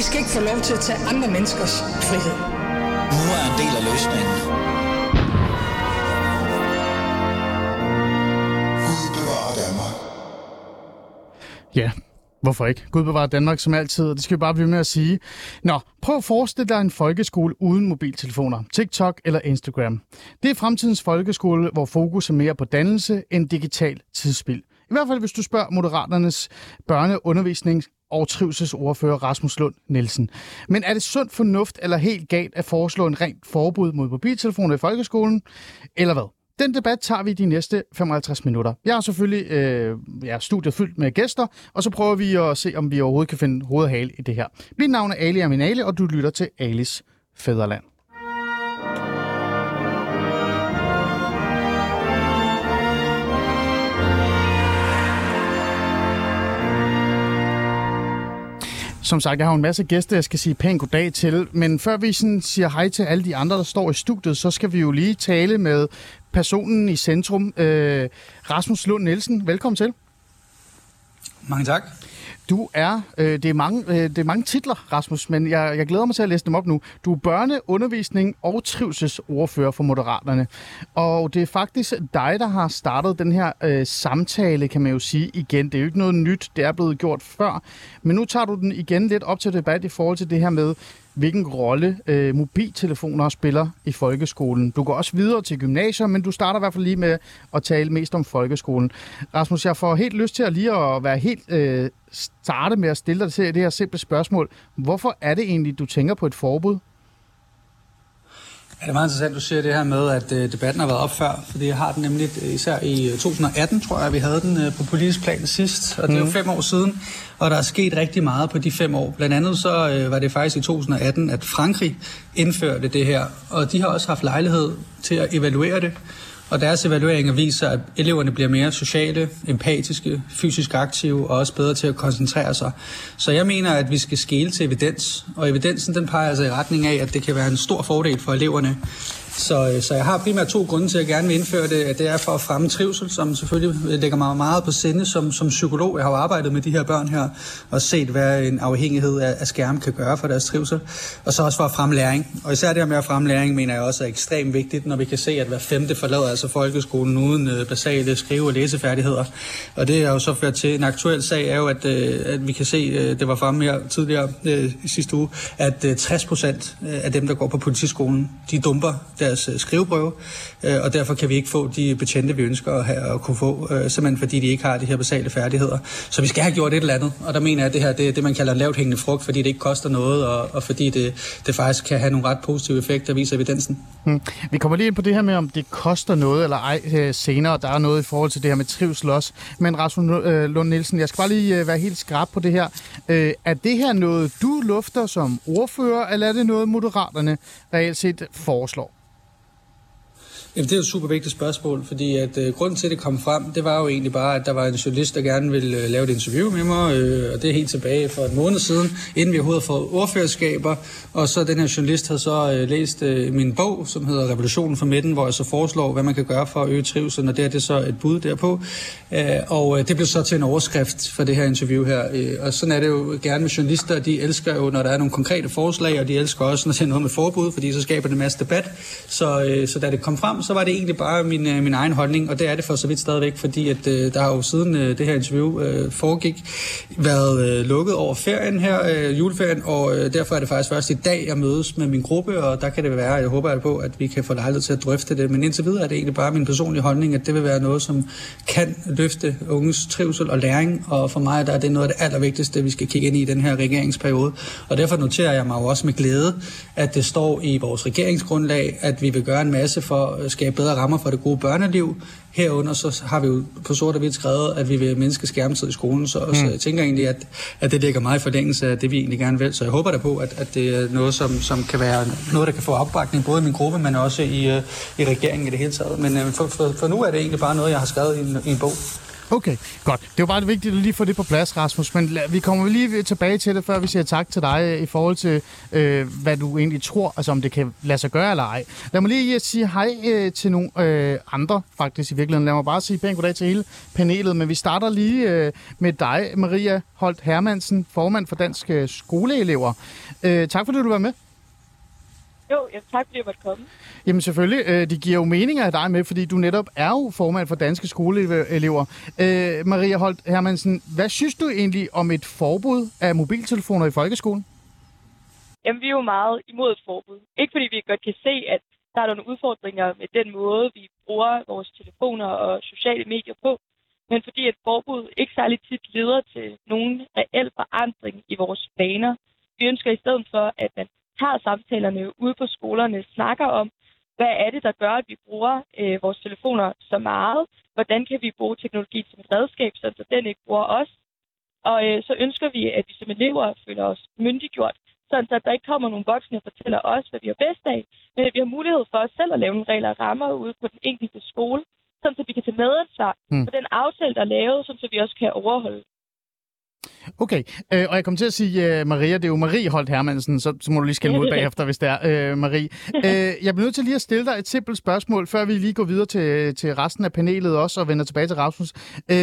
I skal ikke få lov til at tage andre menneskers frihed. Nu er en del af løsningen. Gud bevarer Danmark. Ja, hvorfor ikke? Gud bevarer Danmark som altid, og det skal vi bare blive med at sige. Nå, prøv at forestille dig en folkeskole uden mobiltelefoner, TikTok eller Instagram. Det er fremtidens folkeskole, hvor fokus er mere på dannelse end digital tidsspil. I hvert fald hvis du spørger Moderaternes børneundervisning og trivselsordfører Rasmus Lund Nielsen. Men er det sund fornuft eller helt galt at foreslå en rent forbud mod mobiltelefoner i folkeskolen? Eller hvad? Den debat tager vi de næste 55 minutter. Jeg har selvfølgelig øh, ja, studiet fyldt med gæster, og så prøver vi at se, om vi overhovedet kan finde hoved og hale i det her. Mit navn er Ali Aminali, og du lytter til Alis Fæderland. Som sagt, jeg har jo en masse gæster, jeg skal sige pænt goddag til. Men før vi sådan siger hej til alle de andre, der står i studiet, så skal vi jo lige tale med personen i centrum. Øh, Rasmus Lund Nielsen, velkommen til. Mange tak. Du er, øh, det, er mange, øh, det er mange titler, Rasmus, men jeg, jeg glæder mig til at læse dem op nu. Du er børne-, undervisning og trivselsordfører for Moderaterne. Og det er faktisk dig, der har startet den her øh, samtale, kan man jo sige igen. Det er jo ikke noget nyt, det er blevet gjort før. Men nu tager du den igen lidt op til debat i forhold til det her med, hvilken rolle øh, mobiltelefoner spiller i folkeskolen. Du går også videre til gymnasier, men du starter i hvert fald lige med at tale mest om folkeskolen. Rasmus, jeg får helt lyst til at lige at være helt øh, starte med at stille dig til det her simple spørgsmål. Hvorfor er det egentlig, du tænker på et forbud? Ja, det er meget interessant, du siger det her med, at øh, debatten har været op før, fordi jeg har den nemlig øh, især i 2018, tror jeg, vi havde den øh, på politisk plan sidst, og det er jo fem år siden, og der er sket rigtig meget på de fem år. Blandt andet så øh, var det faktisk i 2018, at Frankrig indførte det her, og de har også haft lejlighed til at evaluere det, og deres evalueringer viser, at eleverne bliver mere sociale, empatiske, fysisk aktive og også bedre til at koncentrere sig. Så jeg mener, at vi skal skele til evidens, og evidensen den peger altså i retning af, at det kan være en stor fordel for eleverne. Så, øh, så jeg har primært to grunde til, at jeg gerne vil indføre det. Det er for at fremme trivsel, som selvfølgelig lægger mig meget på sinde som, som psykolog. Jeg har jo arbejdet med de her børn her, og set, hvad en afhængighed af, af skærm kan gøre for deres trivsel. Og så også for at fremme læring. Og især det her med at fremme læring, mener jeg også er ekstremt vigtigt, når vi kan se, at hver femte forlader altså folkeskolen uden øh, basale skrive- og læsefærdigheder. Og det er jo så ført til en aktuel sag, er jo, at, øh, at vi kan se, det var fremme her tidligere i sidste uge, at 60 procent af dem, der går på politiskolen, de dumper deres øh, skriveprøve, øh, og derfor kan vi ikke få de betjente, vi ønsker at, have, at kunne få, øh, simpelthen fordi de ikke har de her basale færdigheder. Så vi skal have gjort et eller andet, og der mener jeg, at det her det er det, man kalder lavt hængende frugt, fordi det ikke koster noget, og, og fordi det, det faktisk kan have nogle ret positive effekter, viser evidensen. Hmm. Vi kommer lige ind på det her med, om det koster noget eller ej senere. Der er noget i forhold til det her med trivsel også. Men Rasmus Lund Nielsen, jeg skal bare lige være helt skrab på det her. Er det her noget, du lufter som ordfører, eller er det noget, Moderaterne reelt set foreslår? Jamen, det er et super vigtigt spørgsmål, fordi at øh, grunden til, at det kom frem, det var jo egentlig bare, at der var en journalist, der gerne ville øh, lave et interview med mig, øh, og det er helt tilbage for en måned siden, inden vi overhovedet fået ordførerskaber, og så den her journalist havde så øh, læst øh, min bog, som hedder Revolutionen for midten, hvor jeg så foreslår, hvad man kan gøre for at øge trivselen, og det er det så et bud derpå, øh, og øh, det blev så til en overskrift for det her interview her, øh, og sådan er det jo gerne med journalister, de elsker jo, når der er nogle konkrete forslag, og de elsker også, når det er noget med forbud, fordi så skaber det en masse debat, så, øh, så da det kom frem, så var det egentlig bare min, øh, min egen holdning, og det er det for så vidt stadigvæk, fordi at, øh, der har jo siden øh, det her interview øh, foregik, været øh, lukket over ferien her, øh, juleferien, og øh, derfor er det faktisk først i dag, jeg mødes med min gruppe, og der kan det være, jeg håber på, at vi kan få lejlighed til at drøfte det, men indtil videre er det egentlig bare min personlige holdning, at det vil være noget, som kan løfte unges trivsel og læring, og for mig der er det noget af det allervigtigste, vi skal kigge ind i den her regeringsperiode, og derfor noterer jeg mig jo også med glæde, at det står i vores regeringsgrundlag, at vi vil gøre en masse for øh, skabe bedre rammer for det gode børneliv. Herunder så har vi jo på sort og hvidt skrevet, at vi vil mindske skærmtid i skolen, så, mm. så jeg tænker egentlig, at, at det ligger meget i forlængelse af det, vi egentlig gerne vil. Så jeg håber da på, at, at det er noget, som, som kan være noget, der kan få opbakning, både i min gruppe, men også i, uh, i regeringen i det hele taget. Men uh, for, for, for nu er det egentlig bare noget, jeg har skrevet i en, i en bog. Okay, godt. Det var bare vigtigt at lige få det på plads, Rasmus. Men vi kommer lige tilbage til det, før vi siger tak til dig øh, i forhold til, øh, hvad du egentlig tror, altså om det kan lade sig gøre eller ej. Lad mig lige øh, sige hej øh, til nogle øh, andre, faktisk i virkeligheden. Lad mig bare sige pænt goddag til hele panelet. Men vi starter lige øh, med dig, Maria Holt Hermansen, formand for Dansk øh, Skoleelever. Øh, tak fordi du var med. Jo, ja, tak fordi jeg måtte komme. Jamen selvfølgelig, øh, det giver jo mening af dig med, fordi du netop er jo formand for danske skoleelever. Øh, Maria Holt Hermansen, hvad synes du egentlig om et forbud af mobiltelefoner i folkeskolen? Jamen, vi er jo meget imod et forbud. Ikke fordi vi godt kan se, at der er nogle udfordringer med den måde, vi bruger vores telefoner og sociale medier på, men fordi et forbud ikke særlig tit leder til nogen reel forandring i vores vaner. Vi ønsker i stedet for, at man tager samtalerne ude på skolerne, snakker om, hvad er det, der gør, at vi bruger øh, vores telefoner så meget? Hvordan kan vi bruge teknologi som et redskab, så den ikke bruger os? Og øh, så ønsker vi, at vi som elever føler os myndiggjort, sådan at der ikke kommer nogle voksne og fortæller os, hvad vi har bedst af, men at vi har mulighed for os selv at lave nogle regler og rammer ude på den enkelte skole, sådan at vi kan tage medansvar mm. for den aftale, der er lavet, sådan at vi også kan overholde Okay, øh, og jeg kommer til at sige uh, Maria, det er jo Marie Holt Hermansen, så, så må du lige skælde ud bagefter, hvis det er, uh, Marie. Uh, jeg bliver nødt til lige at stille dig et simpelt spørgsmål, før vi lige går videre til, til resten af panelet også, og vender tilbage til Rasmus. Uh,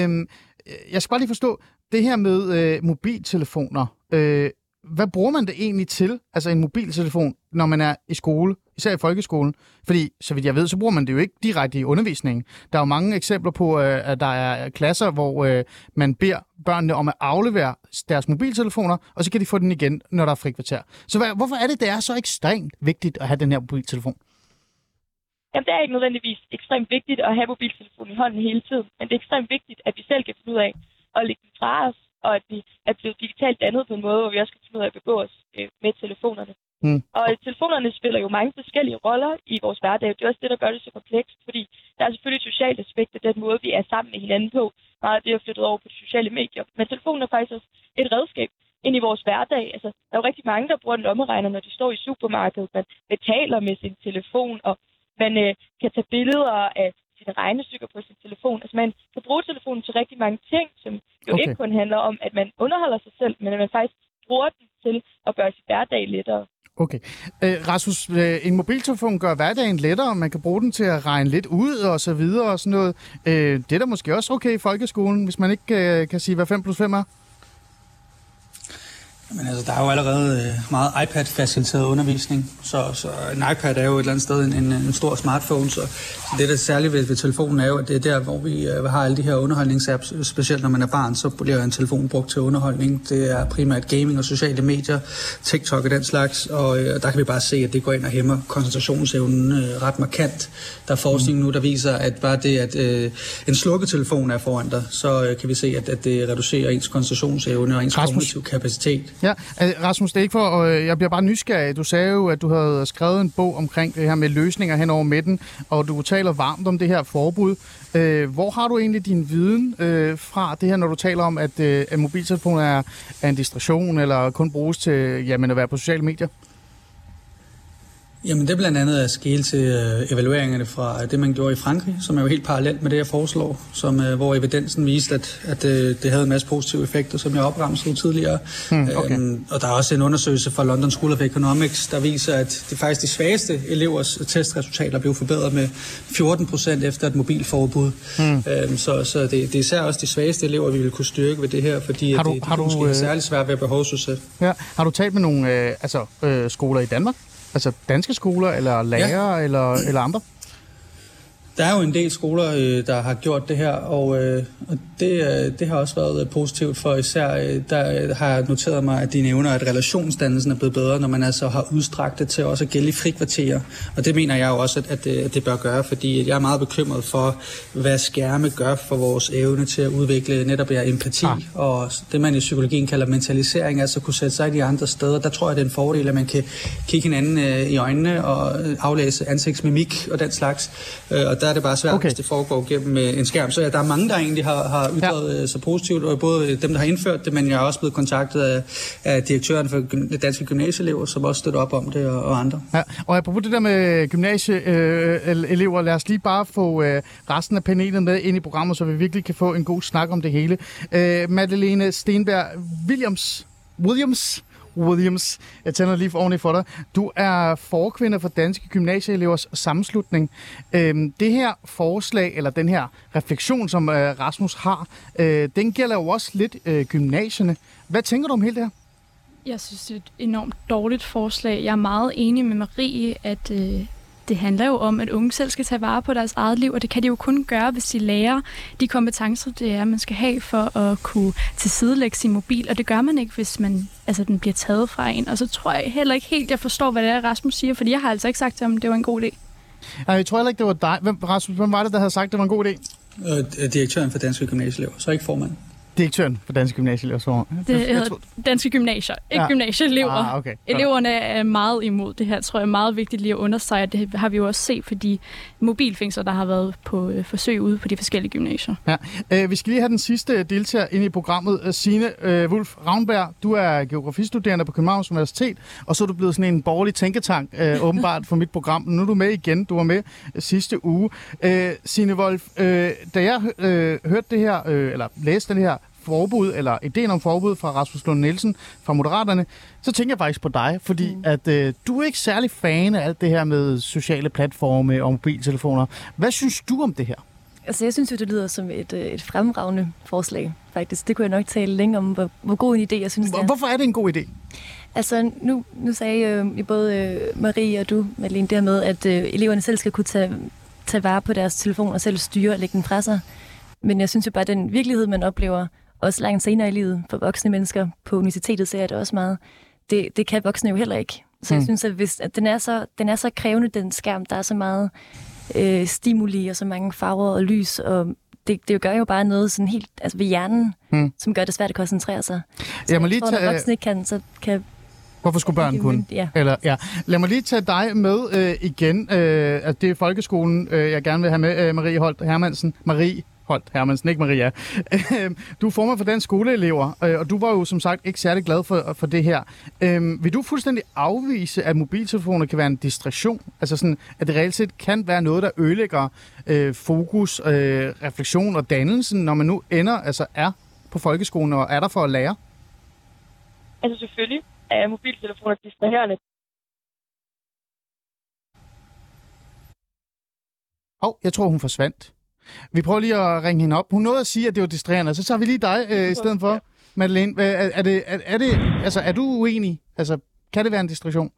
jeg skal bare lige forstå, det her med uh, mobiltelefoner, uh, hvad bruger man det egentlig til, altså en mobiltelefon, når man er i skole, især i folkeskolen? Fordi, så vidt jeg ved, så bruger man det jo ikke direkte i undervisningen. Der er jo mange eksempler på, øh, at der er klasser, hvor øh, man beder børnene om at aflevere deres mobiltelefoner, og så kan de få den igen, når der er frikvarter. Så hvad, hvorfor er det, det er så ekstremt vigtigt at have den her mobiltelefon? Jamen, det er ikke nødvendigvis ekstremt vigtigt at have mobiltelefonen i hånden hele tiden, men det er ekstremt vigtigt, at vi selv kan finde ud af at lægge den fra os, og at vi er blevet digitalt dannet på en måde, hvor vi også kan finde ud af at begå os øh, med telefonerne. Mm. Og telefonerne spiller jo mange forskellige roller i vores hverdag. Det er også det, der gør det så komplekst, fordi der er selvfølgelig et socialt aspekt af den måde, vi er sammen med hinanden på. Meget af det er flyttet over på de sociale medier. Men telefonen er faktisk også et redskab ind i vores hverdag. Altså, der er jo rigtig mange, der bruger en lommeregner, når de står i supermarkedet. Man betaler med sin telefon, og man øh, kan tage billeder af sine regnestykker på sin telefon. Altså man kan bruge telefonen til rigtig mange ting, som jo okay. ikke kun handler om, at man underholder sig selv, men at man faktisk bruger den til at gøre sit hverdag lettere. Okay. Æ, øh, Rasmus, øh, en mobiltelefon gør hverdagen lettere, man kan bruge den til at regne lidt ud og så videre og sådan noget. Æ, øh, det er da måske også okay i folkeskolen, hvis man ikke øh, kan sige, hvad 5 plus 5 er? Men altså, der er jo allerede øh, meget iPad-faciliteret undervisning, så, så en iPad er jo et eller andet sted en, en, en stor smartphone, så, så det, der er særligt ved, ved telefonen, er jo, at det er der, hvor vi øh, har alle de her underholdningsapps, specielt når man er barn, så bliver en telefon brugt til underholdning. Det er primært gaming og sociale medier, TikTok og den slags, og øh, der kan vi bare se, at det går ind og hæmmer koncentrationsevnen øh, ret markant. Der er forskning nu, der viser, at bare det, at øh, en slukket telefon er foran dig, så øh, kan vi se, at, at det reducerer ens koncentrationsevne og ens kognitiv kapacitet. Ja, øh, Rasmus, det er ikke for, og øh, jeg bliver bare nysgerrig. Du sagde jo, at du havde skrevet en bog omkring det her med løsninger hen over midten, og du taler varmt om det her forbud. Øh, hvor har du egentlig din viden fra det her, når du taler om, at, mobiltelefoner er en distraktion, eller kun bruges til jamen, at være på sociale medier? Jamen det er blandt andet at skele til øh, evalueringerne fra det, man gjorde i Frankrig, som er jo helt parallelt med det, jeg foreslår, som, øh, hvor evidensen viste, at, at øh, det havde en masse positive effekter, som jeg opremsede tidligere. Hmm, okay. øhm, og der er også en undersøgelse fra London School of Economics, der viser, at det faktisk de svageste elevers testresultater blev forbedret med 14 procent efter et mobilforbud. Hmm. Øhm, så så det, det er især også de svageste elever, vi vil kunne styrke ved det her, fordi har du, det, de har du, måske er særligt svært ved at behovsudsætte. Ja. Har du talt med nogle øh, altså, øh, skoler i Danmark? Altså danske skoler, eller lærere, ja. eller, eller andre? Der er jo en del skoler, øh, der har gjort det her, og, øh, og det, øh, det har også været positivt for især, der har jeg noteret mig, at de nævner, at relationsdannelsen er blevet bedre, når man altså har udstrakt det til også at gælde i frikvarterer. Og det mener jeg jo også, at, det, at det bør gøre, fordi jeg er meget bekymret for, hvad skærme gør for vores evne til at udvikle netop ja, empati, ah. og det man i psykologien kalder mentalisering, altså kunne sætte sig i de andre steder. Der tror jeg, det er en fordel, at man kan kigge hinanden i øjnene og aflæse ansigtsmimik og den slags. Og der så er det bare svært, Okay. hvis det foregår gennem øh, en skærm. Så ja, der er mange, der egentlig har, har ytret ja. sig positivt, og både dem, der har indført det, men jeg er også blevet kontaktet af, af direktøren for danske gymnasieelever, som også støtter op om det, og, og andre. Ja, og apropos det der med gymnasieelever, lad os lige bare få øh, resten af panelet med ind i programmet, så vi virkelig kan få en god snak om det hele. Øh, Madeleine Stenberg Williams, Williams, Williams, jeg tænder lige for ordentligt for dig. Du er forkvinde for Danske Gymnasieelevers Sammenslutning. Øhm, det her forslag, eller den her refleksion, som øh, Rasmus har, øh, den gælder jo også lidt øh, gymnasierne. Hvad tænker du om hele det her? Jeg synes, det er et enormt dårligt forslag. Jeg er meget enig med Marie, at øh, det handler jo om, at unge selv skal tage vare på deres eget liv, og det kan de jo kun gøre, hvis de lærer de kompetencer, det er, man skal have for at kunne tilsidelægge sin mobil, og det gør man ikke, hvis man, altså, den bliver taget fra en. Og så tror jeg heller ikke helt, jeg forstår, hvad det er, Rasmus siger, fordi jeg har altså ikke sagt til ham, at det var en god idé. Ej, Jeg tror heller ikke, det var dig. Hvem, Rasmus, hvem var det, der havde sagt, at det var en god idé? Øh, direktøren for danske gymnasieelever, så ikke formand. Direktøren for Danske Gymnasieelever. Det tror- danske gymnasier, ikke Ja. gymnasieelever. Ah, okay. Eleverne er meget imod det her, tror jeg er meget vigtigt lige at understrege, det har vi jo også set for de mobilfængsler, der har været på øh, forsøg ude på de forskellige gymnasier. Ja. Øh, vi skal lige have den sidste deltager ind i programmet. Øh, Signe øh, Wulf Ravnberg, du er geografistuderende på Københavns Universitet, og så er du blevet sådan en borgerlig tænketank, øh, åbenbart, for mit program. Nu er du med igen. Du var med øh, sidste uge. Øh, Signe Wolf, øh, da jeg øh, hørte det her, øh, eller læste den her forbud, eller ideen om forbud fra Rasmus Lund Nielsen fra Moderaterne, så tænker jeg faktisk på dig, fordi mm. at øh, du er ikke særlig fan af alt det her med sociale platforme og mobiltelefoner. Hvad synes du om det her? Altså, jeg synes jo, det lyder som et, øh, et fremragende forslag, faktisk. Det kunne jeg nok tale længe om, hvor, hvor god en idé jeg synes, det er. Hvorfor er det en god idé? Altså, nu, nu sagde øh, både øh, Marie og du, Malene, det her med, at øh, eleverne selv skal kunne tage, tage vare på deres telefon og selv styre og lægge den fra sig. Men jeg synes jo bare, at den virkelighed, man oplever, også langt senere i livet for voksne mennesker på universitetet, ser jeg det også meget. Det, det kan voksne jo heller ikke. Så Mm. jeg synes, at, hvis, at den, er så, den er så krævende, den skærm. Der er så meget øh, stimuli og så mange farver og lys, og det, det gør jo bare noget sådan helt altså ved hjernen, Mm. som gør det svært at koncentrere sig. Så Jeg må lige tror, tage- når voksne ikke kan, så kan Hvorfor skulle børn kunne? Ja. Eller, ja. Lad mig lige tage dig med øh, igen. Øh, at det er folkeskolen, øh, jeg gerne vil have med, øh, Marie Holt Hermansen. Marie Holt Hermansen, ikke Maria. Øh, du er formand for Dansk Skoleelever, øh, og du var jo som sagt ikke særlig glad for, for det her. Øh, vil du fuldstændig afvise, at mobiltelefoner kan være en distraktion? Altså sådan, at det reelt set kan være noget, der ødelægger øh, fokus, øh, refleksion og dannelsen, når man nu ender, altså er på folkeskolen og er der for at lære? Altså selvfølgelig er mobiltelefoner distraherende. Åh, oh, jeg tror, hun forsvandt. Vi prøver lige at ringe hende op. Hun nåede at sige, at det var distraherende, så tager vi lige dig øh, i stedet for. Madeleine, hvad- er, er, det, er, er, det, altså, er du uenig? Altså, kan det være en distraktion?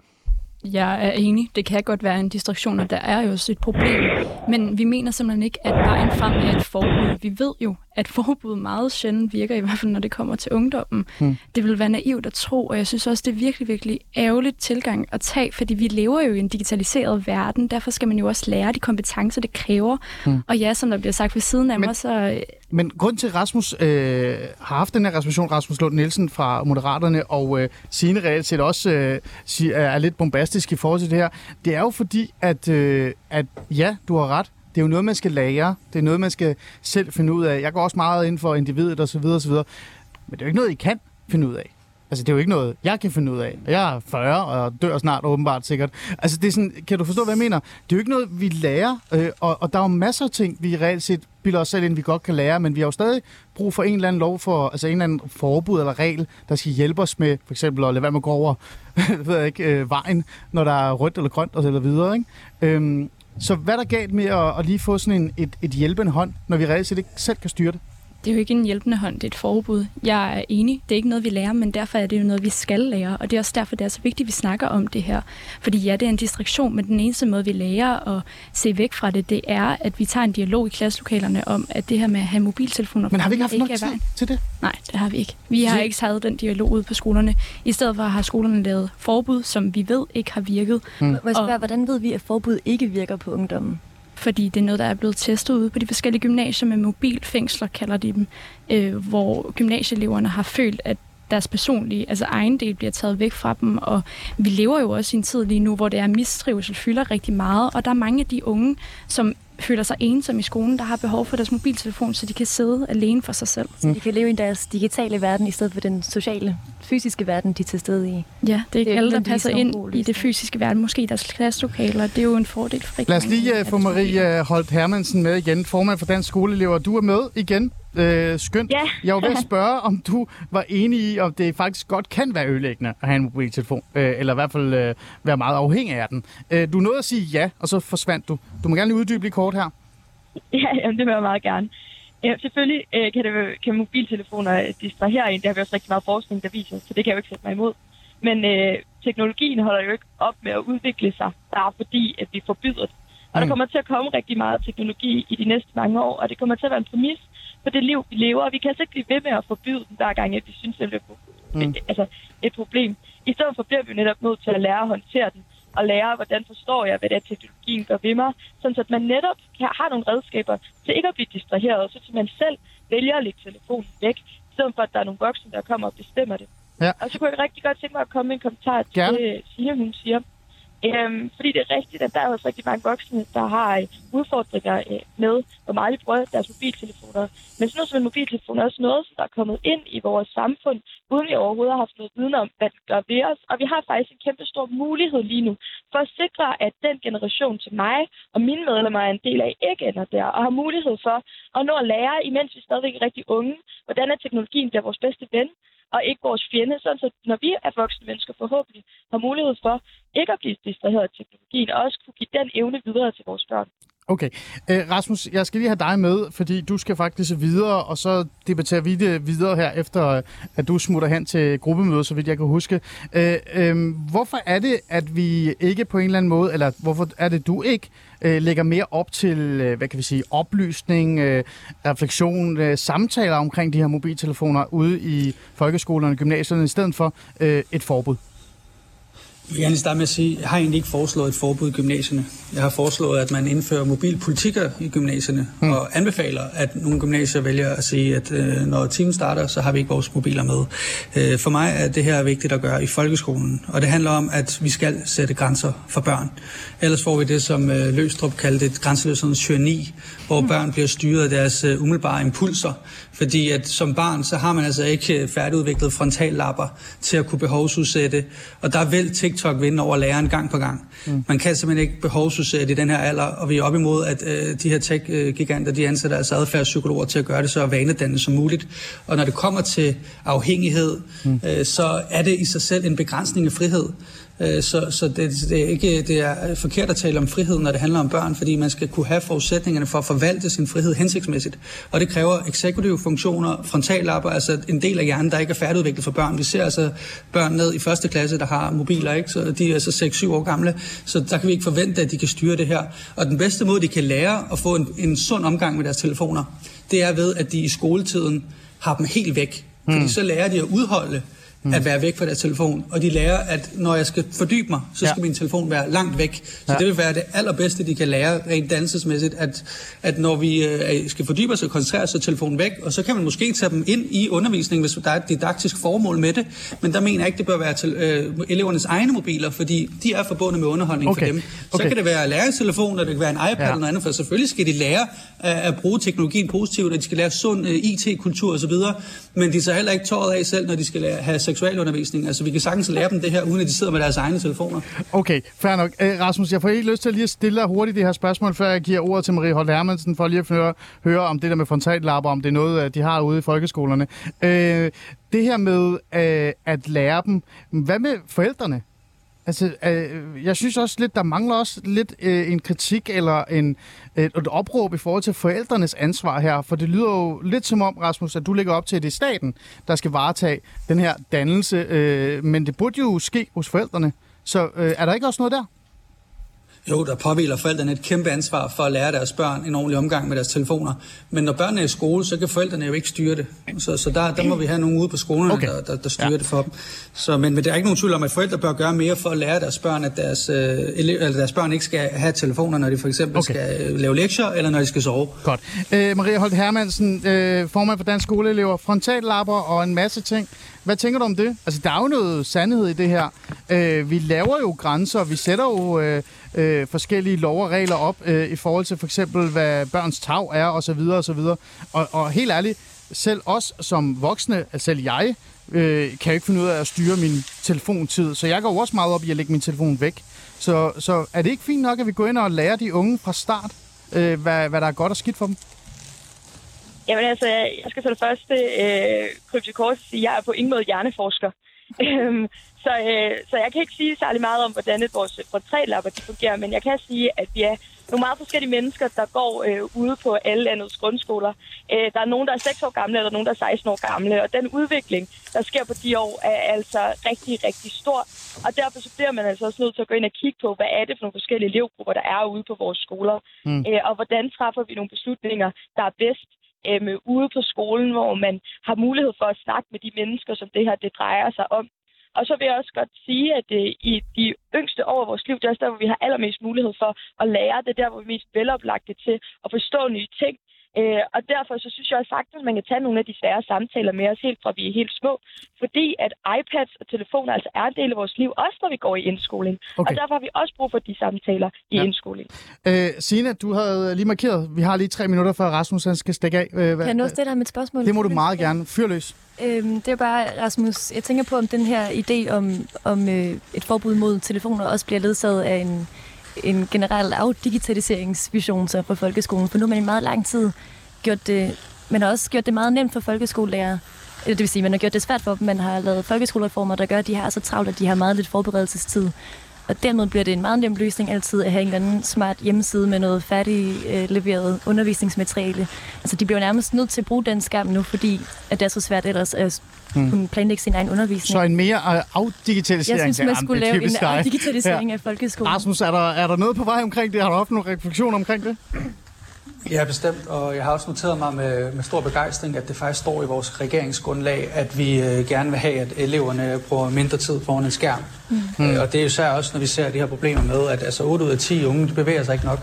Jeg er enig, det kan godt være en distraktion, og der er jo også et problem. Men vi mener simpelthen ikke, at vejen frem er et forbud. Vi ved jo, at forbud meget sjældent virker, i hvert fald når det kommer til ungdommen. Hmm. Det vil være naivt at tro, og jeg synes også, det er virkelig, virkelig ærgerligt tilgang at tage, fordi vi lever jo i en digitaliseret verden. Derfor skal man jo også lære de kompetencer, det kræver. Hmm. Og ja, som der bliver sagt ved siden af Men- mig, så Men grund til, at Rasmus øh, har haft den her reservation, Rasmus Lund Nielsen fra Moderaterne, og øh, sine reelt set også øh, er lidt bombastisk i forhold til det her, det er jo fordi, at, øh, at ja, du har ret, det er jo noget, man skal lære. Det er noget, man skal selv finde ud af. Jeg går også meget ind for individet osv. osv. Men det er jo ikke noget, I kan finde ud af. Altså, det er jo ikke noget, jeg kan finde ud af. Jeg er 40 og dør snart åbenbart sikkert. Altså, det er sådan, kan du forstå, hvad jeg mener? Det er jo ikke noget, vi lærer, øh, og, og der er jo masser af ting, vi reelt set bilder os selv ind, vi godt kan lære, men vi har jo stadig brug for en eller anden lov for, altså en eller anden forbud eller regel, der skal hjælpe os med, for eksempel at lade være med at gå over, ved jeg ikke, øh, vejen, når der er rødt eller grønt og så videre, ikke? Øhm, så hvad er der galt med at, at lige få sådan en, et, et hjælpende hånd, når vi reelt set ikke selv kan styre det? Det er jo ikke en hjælpende hånd, det er et forbud. Jeg er enig, det er ikke noget, vi lærer, men derfor er det jo noget, vi skal lære. Og det er også derfor, det er så vigtigt, at vi snakker om det her. Fordi ja, det er en distraktion, men den eneste måde, vi lærer at se væk fra det, det er, at vi tager en dialog i klasselokalerne om, at det her med at have mobiltelefoner Men har vi ikke haft nok er tid vejen. til det? Nej, det har vi ikke. Vi har ikke taget den dialog ud på skolerne. I stedet for har skolerne lavet forbud, som vi ved ikke har virket, spørge, Og- hvordan ved vi, at forbud ikke virker på ungdommen? Fordi det er noget, der er blevet testet ude på de forskellige gymnasier med mobilfængsler, kalder de dem, øh, hvor gymnasieeleverne har følt, at deres personlige, altså egen del bliver taget væk fra dem, og vi lever jo også i en tid lige nu, hvor det er mistrivsel fylder rigtig meget, og der er mange af de unge, som føler sig ensomme i skolen, der har behov for deres mobiltelefon, så de kan sidde alene for sig selv. Så de kan leve i deres digitale verden, i stedet for den sociale, fysiske verden, de er til stede i. Ja, det er ikke Det er alle, der passer ind i det fysiske verden, måske i deres klasselokaler. Det er jo en fordel for rigtig Lad os lige uh, få Marie uh, Holt Hermansen med igen, formand for Dansk Skoleelever. Du er med igen. Uh, skønt. Ja. Jeg var ved at spørge, om du var enig i, om det faktisk godt kan være ødelæggende at have en mobiltelefon, uh, eller i hvert fald uh, være meget afhængig af den. Uh, du nåede at sige ja, og så forsvandt du. Du må gerne lige uddybe lige kort her. Ja, jamen, det vil jeg meget gerne. Ja, selvfølgelig øh, kan, det, kan mobiltelefoner øh, distrahere en. Det har vi også rigtig meget forskning, der viser, så det kan jeg jo ikke sætte mig imod. Men øh, teknologien holder jo ikke op med at udvikle sig, bare fordi at vi forbyder det. Og der Mm. kommer til at komme rigtig meget teknologi i de næste mange år, og det kommer til at være en præmis for det liv, vi lever. Og vi kan altså ikke blive ved med at forbyde den, hver gang at vi synes, det er Mm. altså, et problem. I stedet for bliver vi jo netop nødt til at lære at håndtere den, og lære, hvordan forstår jeg, hvad det er, teknologien gør ved mig, sådan så at man netop kan, har nogle redskaber til ikke at blive distraheret, så til man selv vælger at lægge telefonen væk, i stedet for, at der er nogle voksne, der kommer og bestemmer det. Ja. Og så kunne jeg rigtig godt tænke mig at komme med en kommentar til Gerne. det, Signe, hun siger. Øhm, fordi det er rigtigt, at der er også rigtig mange voksne, der har øh, udfordringer øh, med, hvor meget de bruger deres mobiltelefoner. Men sådan noget som en mobiltelefon er også noget, som der er kommet ind i vores samfund, uden vi overhovedet har haft noget viden om, hvad det gør ved os. Og vi har faktisk en kæmpe stor mulighed lige nu for at sikre, at den generation til mig og mine medlemmer er en del af, ikke ender der, og har mulighed for at nå at lære, imens vi stadigvæk er rigtig unge, hvordan at teknologien bliver vores bedste ven, og ikke vores fjende, sådan så når vi er voksne mennesker forhåbentlig har mulighed for ikke at blive distraheret af teknologien, og også kunne give den evne videre til vores børn. Okay. Øh, Rasmus, jeg skal lige have dig med, fordi du skal faktisk videre, og så debatterer vi det videre her, efter at du smutter hen til gruppemødet, så vidt jeg kan huske. Øh, øh, hvorfor er det, at vi ikke på en eller anden måde, eller hvorfor er det, du ikke øh, lægger mere op til, øh, hvad kan vi sige, oplysning, øh, refleksion, øh, samtaler omkring de her mobiltelefoner ude i folkeskolerne og gymnasierne, i stedet for øh, et forbud? Jeg vil gerne starte med at sige, at jeg har egentlig ikke foreslået et forbud i gymnasierne. Jeg har foreslået, at man indfører mobilpolitikker i gymnasierne, mm. og anbefaler, at nogle gymnasier vælger at sige, at øh, når timen starter, så har vi ikke vores mobiler med. Øh, for mig er det her vigtigt at gøre i folkeskolen, og det handler om, at vi skal sætte grænser for børn. Ellers får vi det, som øh, Løstrup kaldte et grænseløshedens tyranni, hvor børn bliver styret af deres øh, umiddelbare impulser, fordi at som barn, så har man altså ikke øh, færdigudviklet frontallapper til at kunne behovsudsætte, og der vil TikTok vinde over læreren gang på gang. Mm. Man kan simpelthen ikke behovsudsætte i den her alder, og vi er op imod, at øh, de her tech-giganter, de ansætter altså adfærdspsykologer til at gøre det så vanedannende som muligt. Og når det kommer til afhængighed, mm. øh, så er det i sig selv en begrænsning af frihed. Øh, Så, så det, det, er ikke, det er forkert at tale om frihed, når det handler om børn, fordi man skal kunne have forudsætningerne for at forvalte sin frihed hensigtsmæssigt. Og det kræver eksekutive funktioner, frontallapper, altså en del af hjernen, der ikke er færdigudviklet for børn. Vi ser altså børn ned i første klasse, der har mobiler, ikke? så de er altså 6-7 år gamle, så der kan vi ikke forvente, at de kan styre det her. Og den bedste måde, de kan lære at få en, en sund omgang med deres telefoner, det er ved, at de i skoletiden har dem helt væk. Fordi så lærer de at udholde mm. at være væk fra deres telefon. Og de lærer, at når jeg skal fordybe mig, så Ja. skal min telefon være langt væk. Så Ja. det vil være det allerbedste, de kan lære rent dannelsesmæssigt, at, at når vi øh, skal fordybe os og koncentrere os, så telefonen væk. Og så kan man måske tage dem ind i undervisningen, hvis der er et didaktisk formål med det. Men der mener jeg ikke, det bør være til øh, elevernes egne mobiler, fordi de er forbundet med underholdning Okay. for dem. Så Okay. kan det være læringstelefoner, det kan være en iPad Ja. eller noget andet, for selvfølgelig skal de lære at, at bruge teknologien positivt, og de skal lære sund uh, IT-kultur osv., men de tager heller ikke tåret af selv, når de skal lære, have seksualundervisning. Altså, vi kan sagtens lære dem det her, uden at de sidder med deres egne telefoner. Okay, fair nok. Æ, Rasmus, jeg får ikke lyst til at lige stille dig hurtigt det her spørgsmål, før jeg giver ordet til Marie Holt Hermansen, for lige at høre, høre om det der med frontallapper, om det er noget, øh, de har ude i folkeskolerne. Øh, det her med øh, at lære dem, hvad med forældrene? Altså, øh, jeg synes også lidt, der mangler også lidt øh, en kritik eller en, et, et opråb i forhold til forældrenes ansvar her, for det lyder jo lidt som om, Rasmus, at du lægger op til, at det er staten, der skal varetage den her dannelse, øh, men det burde jo ske hos forældrene. Så øh, er der ikke også noget der? Jo, der påviler forældrene et kæmpe ansvar for at lære deres børn en ordentlig omgang med deres telefoner. Men når børnene er i skole, så kan forældrene jo ikke styre det. Så, så der, der må vi have nogen ude på skolerne, Okay. der, der, der styrer Ja. det for dem. Så, men, men der er ikke nogen tvivl om, at forældre bør gøre mere for at lære deres børn, at deres, øh, elev, eller deres børn ikke skal have telefoner, når de for eksempel okay. skal øh, lave lektier, eller når de skal sove. Godt. Øh, Maria Holt Hermansen, øh, formand for Dansk Skoleelever, frontallapper og en masse ting. Hvad tænker du om det? Altså, der er jo noget sandhed i det her. Øh, vi laver jo grænser, vi sætter jo øh, øh, forskellige lov og regler op øh, i forhold til for eksempel, hvad børns tag er, og så videre, og så videre. Og, og helt ærligt, selv os som voksne, altså selv jeg, øh, kan jo ikke finde ud af at styre min telefontid. Så jeg går jo også meget op i at lægge min telefon væk. Så, så er det ikke fint nok, at vi går ind og lærer de unge fra start, øh, hvad, hvad der er godt og skidt for dem? Jamen altså, jeg skal til det første øh, krybe kort sige, at jeg er på ingen måde hjerneforsker. Øhm, så, øh, så jeg kan ikke sige særlig meget om, hvordan et vores portrætlapper de fungerer, men jeg kan sige, at vi er nogle meget forskellige mennesker, der går øh, ude på alle landets grundskoler. Øh, der er nogen, der er 6 år gamle, og der er nogen, der er 16 år gamle, og den udvikling, der sker på de år, er altså rigtig, rigtig stor. Og derfor så bliver man altså også nødt til at gå ind og kigge på, hvad er det for nogle forskellige elevgrupper, der er ude på vores skoler, mm. øh, og hvordan træffer vi nogle beslutninger, der er bedst øh, ude på skolen, hvor man har mulighed for at snakke med de mennesker, som det her det drejer sig om. Og så vil jeg også godt sige, at øh, i de yngste år af vores liv, det er også der, hvor vi har allermest mulighed for at lære. Det er der, hvor vi er mest veloplagte til at forstå nye ting. Øh, og derfor så synes jeg også sagtens, at man kan tage nogle af de svære samtaler med os helt fra vi er helt små. Fordi at iPads og telefoner altså er en del af vores liv, også når vi går i indskoling. Okay. Og derfor har vi også brug for de samtaler i ja. indskoling. Øh, Signe, du havde lige markeret, vi har lige tre minutter, før Rasmus han skal stikke af. Øh, hvad, kan jeg nå at stille dig med et spørgsmål? Det må du meget gerne. Fyr løs. Øhm, det er bare, Rasmus, jeg tænker på, om den her idé om, om øh, et forbud mod telefoner også bliver ledsaget af en en generel afdigitaliseringsvision så for folkeskolen, for nu har man i meget lang tid gjort det, man har også gjort det meget nemt for folkeskolelærer. Eller det vil sige, man har gjort det svært for dem, man har lavet folkeskolereformer, der gør, at de har så travlt, at de har meget lidt forberedelsestid. Og dermed bliver det en meget nem løsning altid at have en eller anden smart hjemmeside med noget færdigleveret øh, undervisningsmateriale. Altså, de bliver nærmest nødt til at bruge den skærm nu, fordi at det er så svært ellers at hmm. kunne planlægge sin egen undervisning. Så en mere uh, afdigitalisering? Jeg synes, man skulle lave en afdigitalisering ja. af folkeskolen. Rasmus, er der, er der noget på vej omkring det? Har du haft nogle refleksioner omkring det? Ja, bestemt, og jeg har også noteret mig med, med stor begejstring, at det faktisk står i vores regeringsgrundlag, at vi øh, gerne vil have, at eleverne bruger mindre tid foran en skærm. Mm. Øh, og det er jo især også, når vi ser de her problemer med, at altså 8 ud af 10 unge de bevæger sig ikke nok.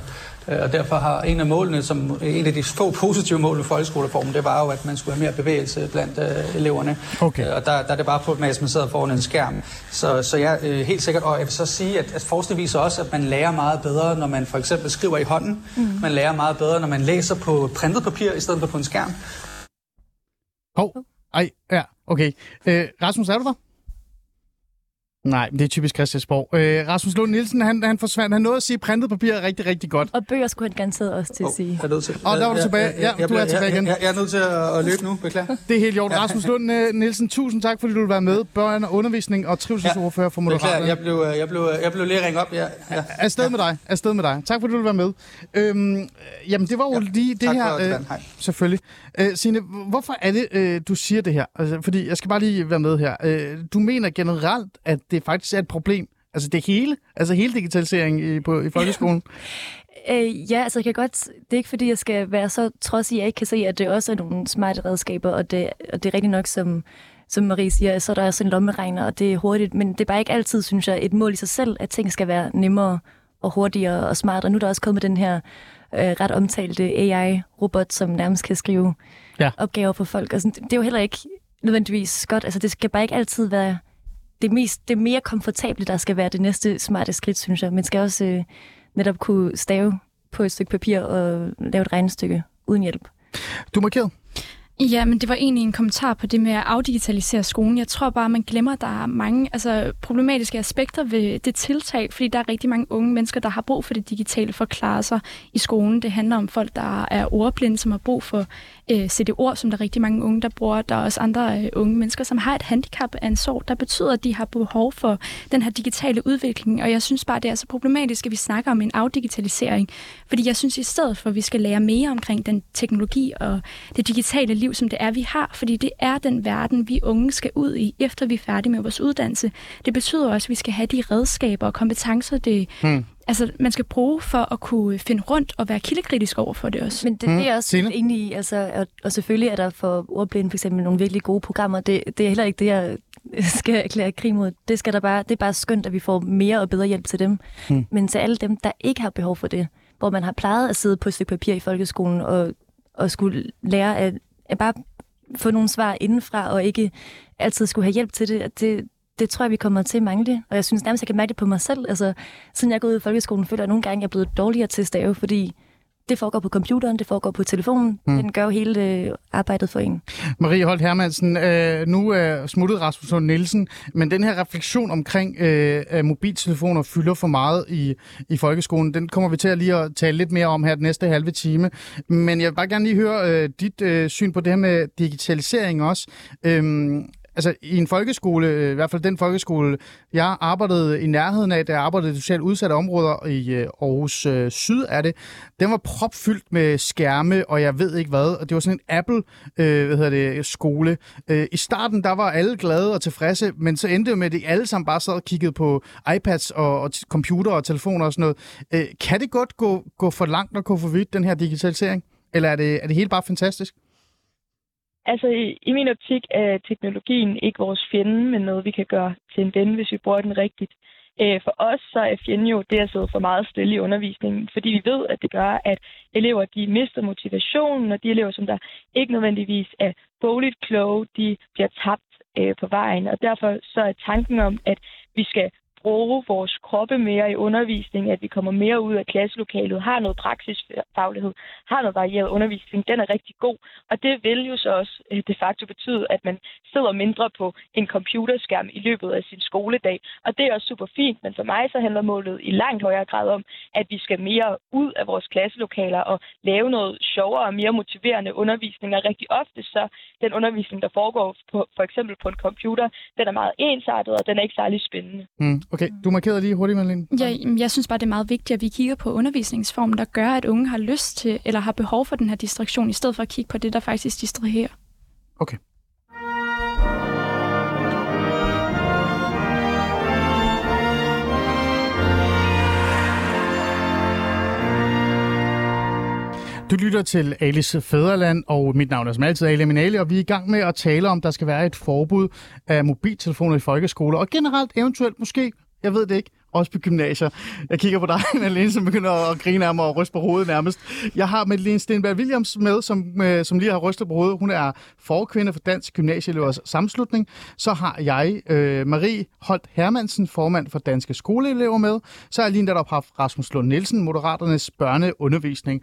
Øh, og derfor har en af målene, som en af de få positive mål ved folkeskoleformen, det var jo, at man skulle have mere bevægelse blandt øh, eleverne. Okay. Øh, og der, der er det bare på, at man sidder foran en skærm. Så, så jeg er øh, helt sikkert, og jeg vil så sige, at, at forskning viser også, at man lærer meget bedre, når man for eksempel skriver i hånden. Mm. Man lærer meget bedre, når man læser på printet papir, i stedet for på en skærm. Hov, oh. ej, ja, okay. Øh, Rasmus, er du der? Nej, det er typisk Christiansborg. Øh, Rasmus Lund Nielsen, han, han forsvandt. Han nåede at sige, at printet papir er rigtig, rigtig godt. Og bøger skulle han garanteret også til at sige. Jeg er nødt til. Og der var du tilbage. Ja, ja, ja du er tilbage igen. Jeg, jeg, er nødt til at, løbe nu, beklager. Det er helt gjort. Rasmus Lund øh, Nielsen, tusind tak, fordi du vil være med. Børn og undervisning og trivselsordfører for Moderaterne. Jeg blev, jeg, blev, jeg blev lige ringet op. Ja, ja. Afsted med dig. Afsted med dig. Tak, fordi du vil være med. Øhm, jamen, det var jo ja, lige det her. Øh, selvfølgelig. Øh, Signe, hvorfor er det, øh, du siger det her? Altså, fordi jeg skal bare lige være med her. Øh, du mener generelt, at det faktisk er et problem, altså det hele, altså hele digitaliseringen i, på, i folkeskolen? Øh, ja, altså jeg kan godt, det er ikke fordi, jeg skal være så trods at jeg ikke kan se, at det også er nogle smarte redskaber, og det, og det er rigtig nok, som, som Marie siger, så er der også en lommeregner, og det er hurtigt, men det er bare ikke altid, synes jeg, et mål i sig selv, at ting skal være nemmere og hurtigere og smartere. Nu er der også kommet den her øh, ret omtalte AI-robot, som nærmest kan skrive ja. opgaver for folk. Og sådan, det er jo heller ikke nødvendigvis godt. Altså, det skal bare ikke altid være det, mest, det mere komfortable, der skal være det næste smarte skridt, synes jeg. Man skal også øh, netop kunne stave på et stykke papir og lave et regnestykke uden hjælp. Du markerede. Ja, men det var egentlig en kommentar på det med at afdigitalisere skolen. Jeg tror bare, man glemmer, at der er mange altså, problematiske aspekter ved det tiltag, fordi der er rigtig mange unge mennesker, der har brug for det digitale for at klare sig i skolen. Det handler om folk, der er ordblinde, som har brug for øh, CD-ord, som der er rigtig mange unge, der bruger. Der er også andre øh, unge mennesker, som har et handicap af en sort, der betyder, at de har behov for den her digitale udvikling. Og jeg synes bare, det er så problematisk, at vi snakker om en afdigitalisering. Fordi jeg synes i stedet for, at vi skal lære mere omkring den teknologi og det digitale liv, som det er, vi har. Fordi det er den verden, vi unge skal ud i, efter vi er færdige med vores uddannelse. Det betyder også, at vi skal have de redskaber og kompetencer, det, hmm altså, man skal bruge for at kunne finde rundt og være kildekritisk over for det også. Men det, det er hmm. også enig i, altså, og, og selvfølgelig er der for ordblinde for eksempel nogle virkelig gode programmer. Det, det er heller ikke det, jeg skal erklære krig mod. Det, skal der bare, det er bare skønt, at vi får mere og bedre hjælp til dem. Hmm. Men til alle dem, der ikke har behov for det, hvor man har plejet at sidde på et stykke papir i folkeskolen og, og skulle lære at, at bare få nogle svar indenfra, og ikke altid skulle have hjælp til det. At det, det tror jeg, vi kommer til at mangle. Og jeg synes nærmest, jeg kan mærke det på mig selv. Altså, siden jeg er gået ud i folkeskolen, føler jeg nogle gange, jeg er blevet dårligere til at stave, fordi det foregår på computeren, det foregår på telefonen. Mm. Den gør jo hele øh, arbejdet for en. Marie Holt Hermansen, øh, nu er smuttet Rasmus Lund Nielsen, men den her refleksion omkring øh, at mobiltelefoner fylder for meget i, i folkeskolen, den kommer vi til at lige at tale lidt mere om her den næste halve time. Men jeg vil bare gerne lige høre øh, dit øh, syn på det her med digitalisering også. Øhm, altså i en folkeskole, øh, i hvert fald den folkeskole, jeg arbejdede i nærheden af, da jeg arbejdede i socialt udsatte områder i øh, Aarhus øh, Syd er det, den var propfyldt med skærme, og jeg ved ikke hvad, og det var sådan en Apple øh, hvad hedder det, skole. Øh, I starten, der var alle glade og tilfredse, men så endte det med, at de alle sammen bare sad og kiggede på iPads og, og computer og telefoner og sådan noget. Øh, kan det godt gå, gå for langt og gå for vidt, den her digitalisering? Eller er det, er det helt bare fantastisk? Altså, i, i min optik er teknologien ikke vores fjende, men noget, vi kan gøre til en ven, hvis vi bruger den rigtigt. Øh, for os så er fjenden jo det at sidde for meget stille i undervisningen, fordi vi ved, at det gør, at elever de mister motivationen, og de elever, som der ikke nødvendigvis er bogligt kloge, de bliver tabt øh, på vejen. Og derfor så er tanken om, at vi skal bruge vores kroppe mere i undervisning, at vi kommer mere ud af klasselokalet, har noget praksisfaglighed, har noget varieret undervisning, den er rigtig god. Og det vil jo så også øh, de facto betyde, at man sidder mindre på en computerskærm i løbet af sin skoledag. Og det er også super fint, men for mig så handler målet i langt højere grad om, at vi skal mere ud af vores klasselokaler og lave noget sjovere og mere motiverende undervisning. Og rigtig ofte så den undervisning, der foregår på, for eksempel på en computer, den er meget ensartet, og den er ikke særlig spændende. Mm. Okay, du markerede lige hurtigt, Malene. Ja, jeg synes bare, det er meget vigtigt, at vi kigger på undervisningsformen, der gør, at unge har lyst til, eller har behov for den her distraktion, i stedet for at kigge på det, der faktisk distraherer. Okay. Du lytter til Alice Fæderland, og mit navn er som altid Ali Minali, og vi er i gang med at tale om, der skal være et forbud af mobiltelefoner i folkeskoler, og generelt eventuelt måske, jeg ved det ikke, også på gymnasier. Jeg kigger på dig, Malene, som begynder at grine af mig og ryste på hovedet nærmest. Jeg har Madeleine Stenberg Williams med, som, øh, som lige har rystet på hovedet. Hun er forkvinde for Dansk Gymnasieelevers Samslutning. Så har jeg øh, Marie Holt Hermansen, formand for Danske Skoleelever med. Så er jeg lige netop haft Rasmus Lund Nielsen, Moderaternes børneundervisning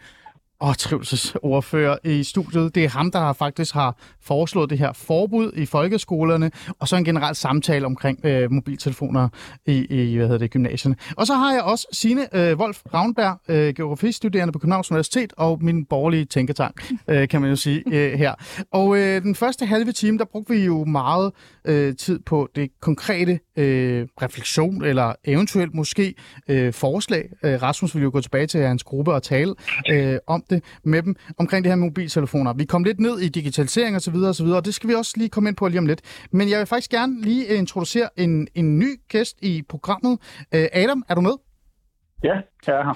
og trivselsordfører i studiet. Det er ham, der har faktisk har foreslået det her forbud i folkeskolerne, og så en generel samtale omkring øh, mobiltelefoner i, i hvad hedder det, gymnasierne. Og så har jeg også Signe øh, Wolf Ravnberg, øh, geografistuderende på Københavns Universitet, og min borgerlige tænketank, øh, kan man jo sige øh, her. Og øh, den første halve time, der brugte vi jo meget øh, tid på det konkrete øh, refleksion, eller eventuelt måske øh, forslag. Øh, Rasmus vil jo gå tilbage til hans gruppe og tale øh, om det med dem, omkring det her med mobiltelefoner. Vi kom lidt ned i digitalisering osv., osv., og det skal vi også lige komme ind på lige om lidt. Men jeg vil faktisk gerne lige introducere en, en ny gæst i programmet. Øh, Adam, er du med? Ja, jeg er her.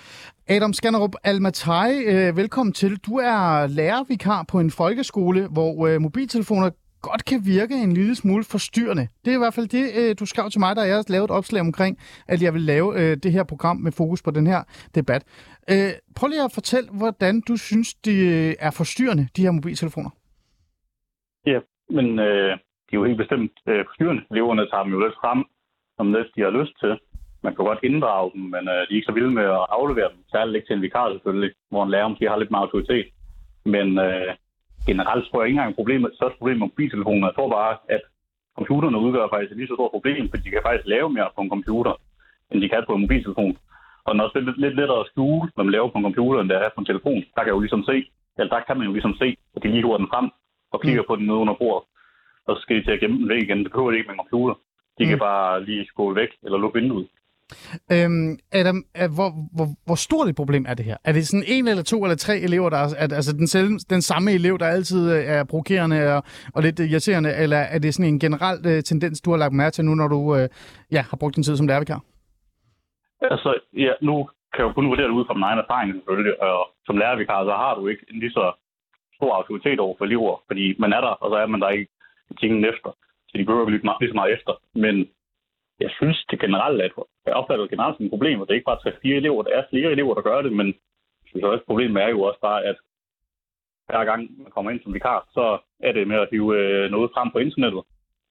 Adam Skanderup Almatai, øh, velkommen til. Du er lærervikar på en folkeskole, hvor øh, mobiltelefoner godt kan virke en lille smule forstyrrende. Det er i hvert fald det, øh, du skrev til mig, da jeg lavede et opslag omkring, at jeg vil lave øh, det her program med fokus på den her debat. Øh, prøv lige at fortælle, hvordan du synes, de øh, er forstyrrende, de her mobiltelefoner. Ja, men øh, de er jo helt bestemt øh, forstyrrende. Eleverne tager dem jo lidt frem, som lidt de har lyst til. Man kan godt inddrage dem, men øh, de er ikke så vilde med at aflevere dem. Særligt ikke til en vikar selvfølgelig, hvor en lærer måske har lidt mere autoritet. Men øh, generelt tror jeg ikke engang problemet, største problem med mobiltelefoner. Jeg tror bare, at computerne udgør faktisk et lige så stort problem, fordi de kan faktisk lave mere på en computer, end de kan på en mobiltelefon. Og den er også lidt, lidt lettere at skjule, når man laver på en computer, end det er på en telefon. Der kan jeg jo ligesom se, eller der kan man jo ligesom se, at de lige hiver den frem og kigger mm. på den nede under bordet. Og så skal de til at gemme den væk igen. Det behøver de ikke med en computer. De mm. kan bare lige skåle væk eller lukke vinduet. Øhm, Adam, er, hvor, hvor, hvor stort et problem er det her? Er det sådan en eller to eller tre elever, der er, er altså den, selv, den samme elev, der altid øh, er provokerende og, og lidt irriterende, eller er det sådan en generel uh, tendens, du har lagt mærke til nu, når du uh, ja, har brugt din tid som lærervikar? Altså, ja, nu kan jeg jo kun vurdere det ud fra min egen erfaring selvfølgelig, og som lærervikar, så har du ikke en lige så stor autoritet over for elever, fordi man er der, og så er man der ikke tingene efter. Så de behøver ikke lige så meget efter. Men jeg synes det generelt, at jeg opfatter det generelt som et problem, og det er ikke bare 3-4 elever, der er flere elever, der gør det, men jeg synes også, problemet er jo også bare, at hver gang man kommer ind som vikar, så er det med at hive øh, noget frem på internettet.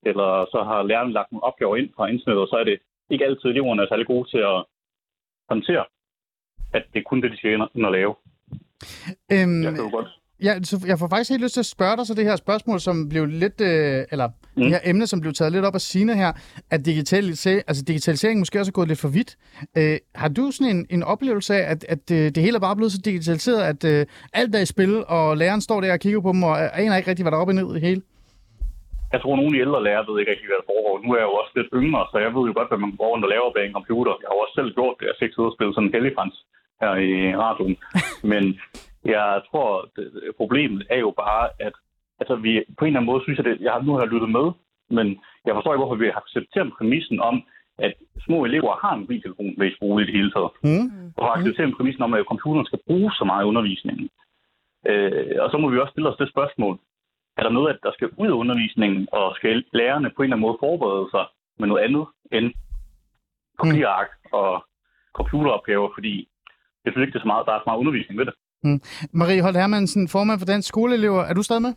eller så har læreren lagt nogle opgaver ind fra internettet, og så er det ikke altid eleverne er særlig gode til at håndtere, at det er kun det, de skal ind og lave. Øhm, Jeg kan jo godt Ja, så jeg får faktisk helt lyst til at spørge dig så det her spørgsmål, som blev lidt, øh, eller mm. det her emne, som blev taget lidt op af Sine her, at digitalisering, altså digitalisering måske også er gået lidt for vidt. Øh, har du sådan en, en oplevelse af, at, at øh, det hele er bare blevet så digitaliseret, at øh, alt er i spil, og læreren står der og kigger på dem, og aner ikke rigtig, hvad der er op og ned i det hele? Jeg tror, at nogle af de ældre lærere ved ikke rigtig, hvad der foregår. Nu er jeg jo også lidt yngre, så jeg ved jo godt, hvad man går rundt og laver bag en computer. Jeg har jo også selv gjort det. Jeg fik siddet og spille sådan en helligfrans her i radioen. Men jeg tror, det, problemet er jo bare, at altså, vi på en eller anden måde synes, at det, jeg har, nu har jeg lyttet med, men jeg forstår ikke, hvorfor vi har accepteret præmissen om, at små elever har en mobiltelefon med i skole i det hele taget. Mm. Og accepteret præmissen om, at computeren skal bruges så meget i undervisningen. Øh, og så må vi også stille os det spørgsmål. Er der noget, at der skal ud af undervisningen, og skal lærerne på en eller anden måde forberede sig med noget andet end papirark og computeropgaver, fordi jeg synes ikke, det er så meget, der er så meget undervisning ved det. Mm. Marie Holt Hermansen, formand for Dansk Skoleelever. Er du stadig med?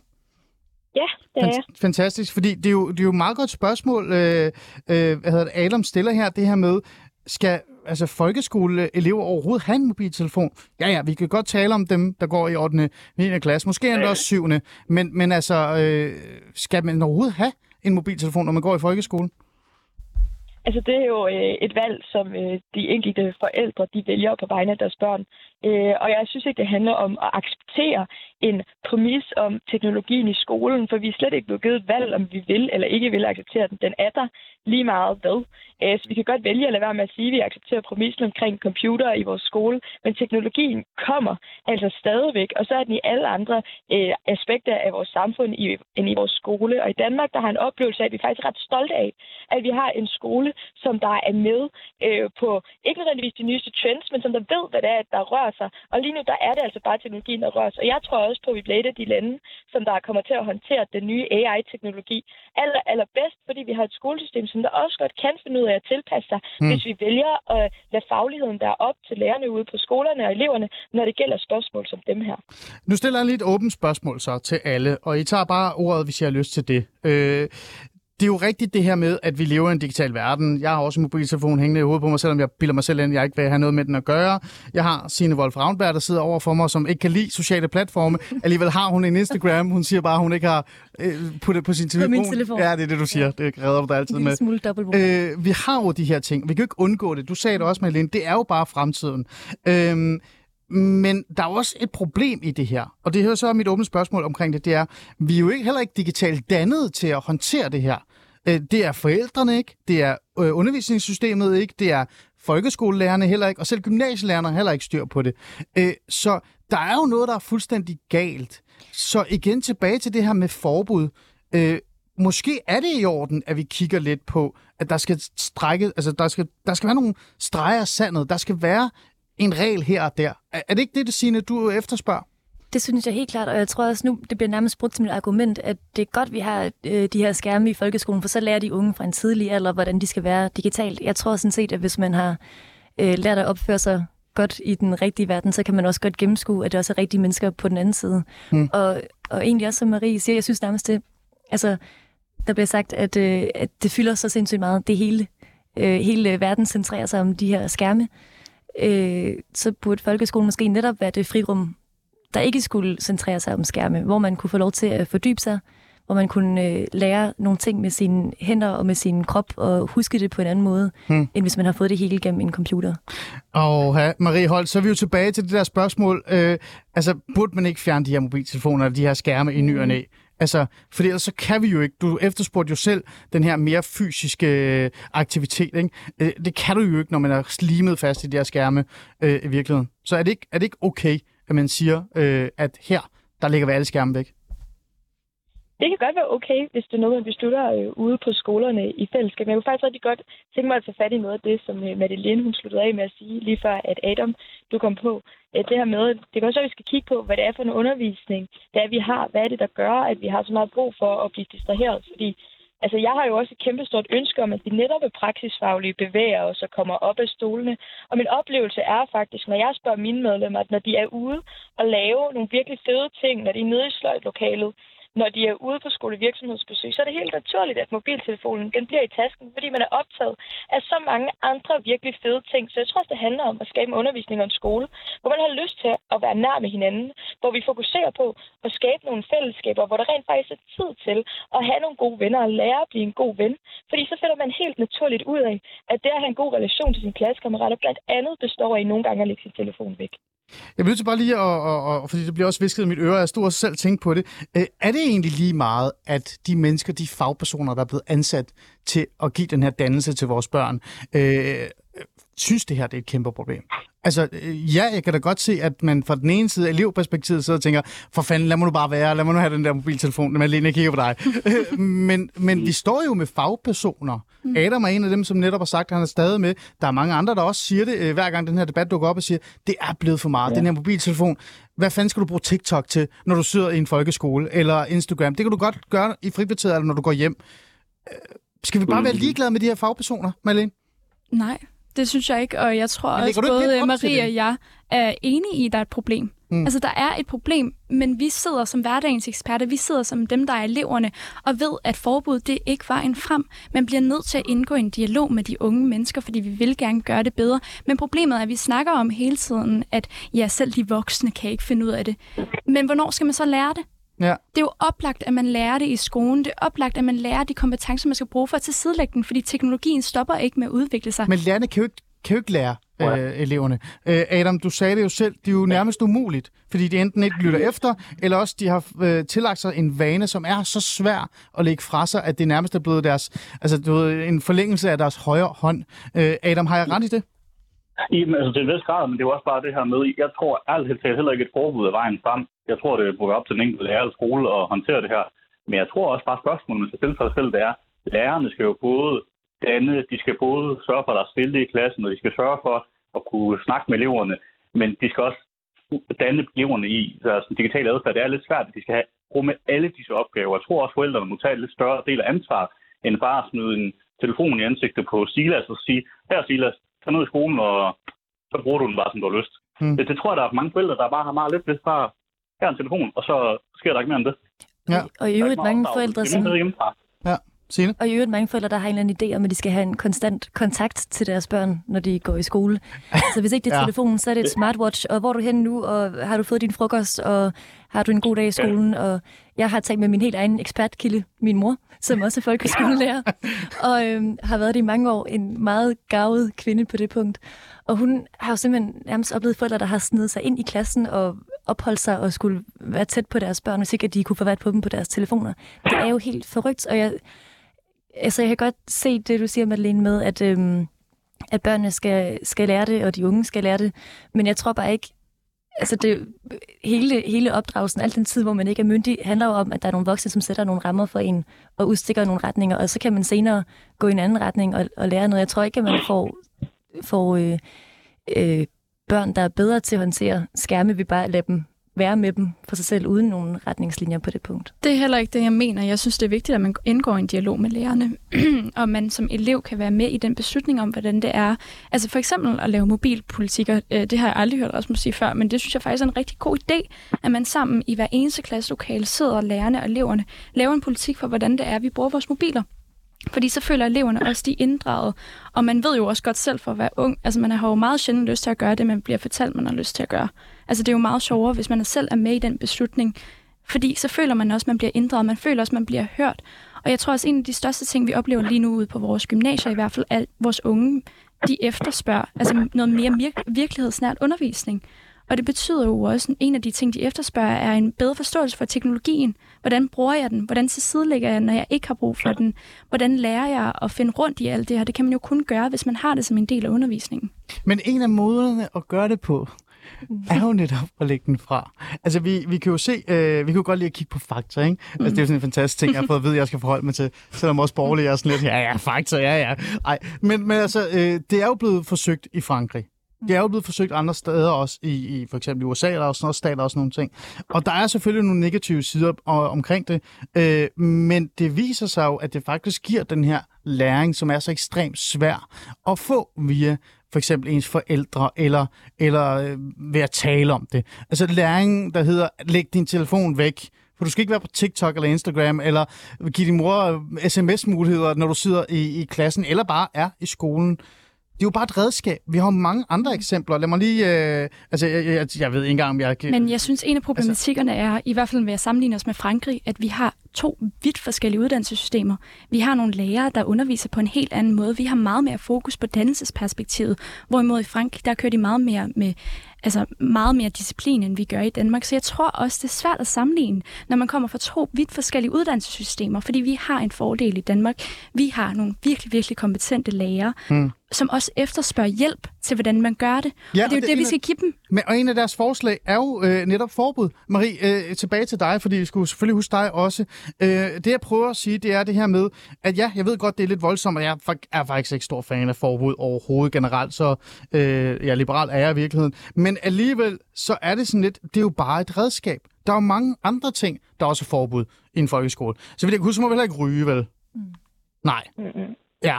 Ja, det er jeg. Fantastisk, fordi det er jo, det er jo et meget godt spørgsmål, øh, øh, hvad hedder det, Adam stiller her, det her med, skal altså folkeskoleelever overhovedet have en mobiltelefon? Ja, ja, vi kan godt tale om dem, der går i 8. 9. klasse, måske endda også 7. Men, men altså, øh, skal man overhovedet have en mobiltelefon, når man går i folkeskolen? Altså, det er jo øh, et valg, som øh, de enkelte forældre de vælger på vegne af deres børn. Øh, og jeg synes ikke, det handler om at acceptere en præmis om teknologien i skolen, for vi er slet ikke blevet givet valg, om vi vil eller ikke vil acceptere den. Den er der lige meget hvad. Øh, så vi kan godt vælge at lade være med at sige, at vi accepterer præmissen omkring computer i vores skole, men teknologien kommer altså stadigvæk, og så er den i alle andre øh, aspekter af vores samfund i, end i vores skole. Og i Danmark, der har en oplevelse af, at vi er faktisk ret stolte af, at vi har en skole, som der er med øh, på ikke nødvendigvis de nyeste trends, men som der ved, hvad det er, der rører sig. Og lige nu, der er det altså bare teknologien, der rører sig. Og jeg tror også på, at vi bliver et af de lande, som der kommer til at håndtere den nye AI-teknologi aller, allerbedst, fordi vi har et skolesystem, som der også godt kan finde ud af at tilpasse sig, mm. hvis vi vælger at lade fagligheden være op til lærerne ude på skolerne og eleverne, når det gælder spørgsmål som dem her. Nu stiller jeg lige et åbent spørgsmål så til alle, og I tager bare ordet, hvis I har lyst til det. Øh, det er jo rigtigt det her med, at vi lever i en digital verden. Jeg har også en mobiltelefon hængende i hovedet på mig, selvom jeg bilder mig selv ind, jeg ikke vil have noget med den at gøre. Jeg har Signe Wolf Ravnberg, der sidder over for mig, som ikke kan lide sociale platforme. Alligevel har hun en Instagram. Hun siger bare, at hun ikke har øh, puttet på sin telefon. På min telefon. Ja, det er det, du siger. Det redder du dig altid med. smule. Øh, vi har jo de her ting. Vi kan jo ikke undgå det. Du sagde det også, Malene. Det er jo bare fremtiden. Øh, men der er også et problem i det her, og det er jo så mit åbne spørgsmål omkring det, det er, vi er jo ikke, heller ikke digitalt dannet til at håndtere det her. Øh, Det er forældrene ikke, det er øh, undervisningssystemet ikke, det er folkeskolelærerne heller ikke, og selv gymnasielærerne har heller ikke styr på det. Øh, Så der er jo noget, der er fuldstændig galt. Så igen tilbage til det her med forbud. Øh, Måske er det i orden, at vi kigger lidt på, at der skal strække, altså der skal, der skal være nogle streger af sandet. Der skal være en regel her og der. Er, er det ikke det, det Signe, du efterspørger? Det synes jeg helt klart, og jeg tror også nu, det bliver nærmest brugt som et argument, at det er godt, vi har øh, de her skærme i folkeskolen, for så lærer de unge fra en tidlig alder, hvordan de skal være digitalt. Jeg tror sådan set, at hvis man har øh, lært at opføre sig godt i den rigtige verden, så kan man også godt gennemskue, at det også er rigtige mennesker på den anden side. Mm. Og, og egentlig også, som Marie siger, jeg synes nærmest det, altså, der bliver sagt, at, øh, at det fylder så sindssygt meget. Det hele, øh, hele verden centrerer sig om de her skærme. Øh, så burde folkeskolen måske netop være det frirum, der ikke skulle centrere sig om skærme, hvor man kunne få lov til at fordybe sig, hvor man kunne øh, lære nogle ting med sine hænder og med sin krop, og huske det på en anden måde, Hmm. end hvis man har fået det hele gennem en computer. Og ja, Marie Holt, så er vi jo tilbage til det der spørgsmål. Øh, altså, burde man ikke fjerne de her mobiltelefoner og de her skærme i ny og næ? Altså, for ellers så kan vi jo ikke. Du efterspurgte jo selv den her mere fysiske øh, aktivitet. Ikke? Øh, Det kan du jo ikke, når man er slimet fast i de her skærme øh, i virkeligheden. Så er det ikke, er det ikke okay, at man siger, øh, at her, der ligger vi alle skærme væk? Det kan godt være okay, hvis det er noget, man beslutter øh, ude på skolerne i fællesskab. Men jeg kunne faktisk rigtig godt tænke mig at tage fat i noget af det, som øh, Madeline hun sluttede af med at sige lige før, at Adam, du kom på. Øh, det her med, det kan også være, at vi skal kigge på, hvad det er for en undervisning, det er, vi har. Hvad er det, der gør, at vi har så meget brug for at blive distraheret? Fordi Altså, jeg har jo også et kæmpestort ønske om, at de netop er praksisfaglige bevæger os og kommer op af stolene. Og min oplevelse er faktisk, når jeg spørger mine medlemmer, at når de er ude og lave nogle virkelig fede ting, når de er nede i sløjtlokalet, når de er ude på skolevirksomhedsbesøg, så er det helt naturligt, at mobiltelefonen den bliver i tasken, fordi man er optaget af så mange andre virkelig fede ting. Så jeg tror også, det handler om at skabe en undervisning og en skole, hvor man har lyst til at være nær med hinanden, hvor vi fokuserer på at skabe nogle fællesskaber, hvor der rent faktisk er tid til at have nogle gode venner og lære at blive en god ven. Fordi så finder man helt naturligt ud af, at det at have en god relation til sine klassekammerater blandt andet består af nogle gange at lægge sin telefon væk. Jeg vil til bare lige, at, og, og, fordi det bliver også visket i mit øre, jeg stod også selv tænke på det. Øh, er det egentlig lige meget, at de mennesker, de fagpersoner, der er blevet ansat til at give den her dannelse til vores børn, øh, synes det her det er et kæmpe problem? Altså, øh, ja, jeg kan da godt se, at man fra den ene side af elevperspektivet sidder og tænker, for fanden, lad mig nu bare være, lad mig nu have den der mobiltelefon, når jeg kigger på dig. men, men vi står jo med fagpersoner. Mm. Adam er en af dem, som netop har sagt, at han er stadig med. Der er mange andre, der også siger det, øh, hver gang den her debat dukker op og siger, det er blevet for meget, ja. den her mobiltelefon. Hvad fanden skal du bruge TikTok til, når du sidder i en folkeskole, eller Instagram? Det kan du godt gøre i frikvarteret, eller når du går hjem. Øh, skal vi bare være ligeglade med de her fagpersoner, Malene? Nej, det synes jeg ikke, og jeg tror også, både Marie og jeg er enige i, at der er et problem. Mm. Altså, der er et problem, men vi sidder som hverdagens eksperter, vi sidder som dem, der er eleverne, og ved, at forbud, det er ikke vejen frem. Man bliver nødt til at indgå en dialog med de unge mennesker, fordi vi vil gerne gøre det bedre. Men problemet er, at vi snakker om hele tiden, at ja, selv de voksne kan ikke finde ud af det. Men hvornår skal man så lære det? Ja. Det er jo oplagt, at man lærer det i skolen. Det er oplagt, at man lærer de kompetencer, man skal bruge for at tilsidelægge den, fordi teknologien stopper ikke med at udvikle sig. Men lærerne kan jo ikke, kan jo ikke lære øh, eleverne. Øh, Adam, du sagde det jo selv, det er jo nærmest umuligt, fordi de enten ikke lytter efter, eller også de har øh, tillagt sig en vane, som er så svær at lægge fra sig, at det nærmest er blevet deres, altså, du ved, en forlængelse af deres højre hånd. Øh, Adam, har jeg ret i det? Jamen, altså til en vis grad, men det er jo også bare det her med, jeg tror alt talt heller ikke et forbud af vejen frem. Jeg tror, det er op til den enkelte lærer eller skole at håndtere det her. Men jeg tror også bare, spørgsmålet, man skal stille sig selv, det er, lærerne skal jo både danne, de skal både sørge for, at der er stille i klassen, og de skal sørge for at kunne snakke med eleverne, men de skal også danne eleverne i deres digitale adfærd. Det er lidt svært, at de skal have rumme alle disse opgaver. Jeg tror også, at forældrene må tage en lidt større del af ansvar, end bare at smide en telefon i ansigtet på Silas og sige, her Silas, tag ned i skolen, og så bruger du den bare, som du har lyst. Mm. Det, det tror jeg, der er mange forældre, der bare har meget lidt hvis bare her en telefon, og så sker der ikke mere end det. Ja. Og i øvrigt mange forældre, som... Ja. Signe? Og i øvrigt mange forældre, der har en eller anden idé om, at de skal have en konstant kontakt til deres børn, når de går i skole. Så hvis ikke det er ja. telefonen, så er det et smartwatch. Og hvor er du henne nu? Og har du fået din frokost? Og har du en god dag i skolen? Og jeg har talt med min helt egen ekspertkilde, min mor, som også er folkeskolelærer. og øhm, har været det i mange år. En meget gavet kvinde på det punkt. Og hun har jo simpelthen nærmest oplevet forældre, der har snedet sig ind i klassen og opholdt sig og skulle være tæt på deres børn, hvis ikke at de kunne få været på dem på deres telefoner. Det er jo helt forrygt, og jeg, altså, jeg kan godt se det, du siger, Madeleine, med, at, øhm, at børnene skal, skal lære det, og de unge skal lære det. Men jeg tror bare ikke, altså det, hele, hele opdragelsen, al den tid, hvor man ikke er myndig, handler jo om, at der er nogle voksne, som sætter nogle rammer for en, og udstikker nogle retninger, og så kan man senere gå i en anden retning og, og lære noget. Jeg tror ikke, at man får, får øh, øh, børn, der er bedre til at håndtere skærme, vi bare lader dem være med dem for sig selv, uden nogen retningslinjer på det punkt. Det er heller ikke det, jeg mener. Jeg synes, det er vigtigt, at man indgår i en dialog med lærerne, og man som elev kan være med i den beslutning om, hvordan det er. Altså for eksempel at lave mobilpolitikker, øh, det har jeg aldrig hørt Rasmus sige før, men det synes jeg faktisk er en rigtig god idé, at man sammen i hver eneste klasselokale sidder lærerne og eleverne, laver en politik for, hvordan det er, vi bruger vores mobiler. Fordi så føler eleverne også, de er inddraget. Og man ved jo også godt selv for at være ung. Altså man har jo meget sjældent lyst til at gøre det, man bliver fortalt, man har lyst til at gøre. Altså det er jo meget sjovere, hvis man selv er med i den beslutning. Fordi så føler man også, man bliver inddraget. Man føler også, man bliver hørt. Og jeg tror også, en af de største ting, vi oplever lige nu ude på vores gymnasier i hvert fald, at vores unge, de efterspørger altså noget mere virkelighedsnært undervisning. Og det betyder jo også, at en af de ting, de efterspørger, er en bedre forståelse for teknologien. Hvordan bruger jeg den? Hvordan tilsidelægger jeg, når jeg ikke har brug for den? Hvordan lærer jeg at finde rundt i alt det her? Det kan man jo kun gøre, hvis man har det som en del af undervisningen. Men en af måderne at gøre det på, er jo netop at lægge den fra. Altså, vi, vi kan jo se, øh, vi kan jo godt lide at kigge på fakta, ikke? Altså, det er jo sådan en fantastisk ting, jeg har fået at vide, at jeg skal forholde mig til, selvom også borgerlige er sådan lidt, ja, ja, fakta, ja, ja. Ej, men, men altså, øh, det er jo blevet forsøgt i Frankrig. Det er jo blevet forsøgt andre steder også, i, i for eksempel i USA, der er også noget stater og sådan nogle ting. Og der er selvfølgelig nogle negative sider omkring det, øh, men det viser sig jo, at det faktisk giver den her læring, som er så ekstremt svær at få via for eksempel ens forældre, eller, eller øh, ved at tale om det. Altså læringen, der hedder, læg din telefon væk, For du skal ikke være på TikTok eller Instagram, eller give din mor øh, sms-muligheder, når du sidder i, i klassen, eller bare er i skolen. Det er jo bare et redskab. Vi har mange andre eksempler. Lad mig lige... Øh, altså, jeg, jeg, jeg ved ikke engang, om jeg... Men jeg synes, en af problematikkerne er, i hvert fald ved at sammenligne os med Frankrig, at vi har to vidt forskellige uddannelsessystemer. Vi har nogle lærere, der underviser på en helt anden måde. Vi har meget mere fokus på dannelsesperspektivet, hvorimod i Frankrig, der kører de meget mere med altså meget mere disciplin, end vi gør i Danmark. Så jeg tror også, det er svært at sammenligne, når man kommer fra to vidt forskellige uddannelsessystemer, fordi vi har en fordel i Danmark. Vi har nogle virkelig, virkelig kompetente lærere, mm. Som også efterspørger hjælp til, hvordan man gør det. Ja, og det er jo det, det vi skal give dem. Men, og en af deres forslag er jo øh, netop forbud. Marie, øh, tilbage til dig, fordi vi skulle selvfølgelig huske dig også. Øh, det jeg prøver at sige, det er det her med, at ja, jeg ved godt, det er lidt voldsomt, og jeg er faktisk ikke stor fan af forbud overhovedet generelt, så øh, ja, liberal er jeg i virkeligheden. Men alligevel, så er det sådan lidt, det er jo bare et redskab. Der er jo mange andre ting, der er også er forbud i en folkeskole. Så vil jeg huske, så må vi heller ikke ryge, vel? Mm. Nej. Mm-hmm. Ja.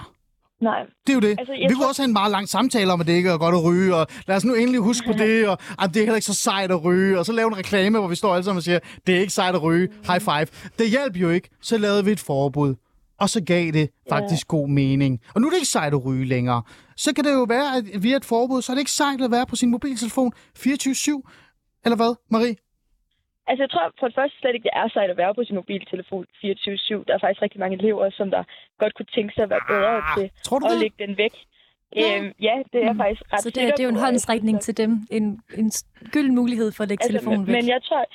Nej. Det er jo det. Altså, vi kunne tror... også have en meget lang samtale om, at det ikke er godt at ryge, og lad os nu endelig huske på det, og at det er heller ikke så sejt at ryge, og så lave en reklame, hvor vi står alle sammen og siger, det er ikke sejt at ryge, mm. high five. Det hjalp jo ikke, så lavede vi et forbud, og så gav det faktisk ja. god mening. Og nu er det ikke sejt at ryge længere. Så kan det jo være, at via et forbud, så er det ikke sejt at være på sin mobiltelefon 24-7, eller hvad, Marie? Altså, jeg tror for det første slet ikke, det er sejt at være på sin mobiltelefon 24-7. Der er faktisk rigtig mange elever, som der godt kunne tænke sig at være bedre ah, til at lægge den væk. Ja. Øhm, ja, det er mm. faktisk ret Så det, er, det er jo en håndsrækning til dem. En, en gylden mulighed for at lægge altså, telefonen væk. Men jeg tror,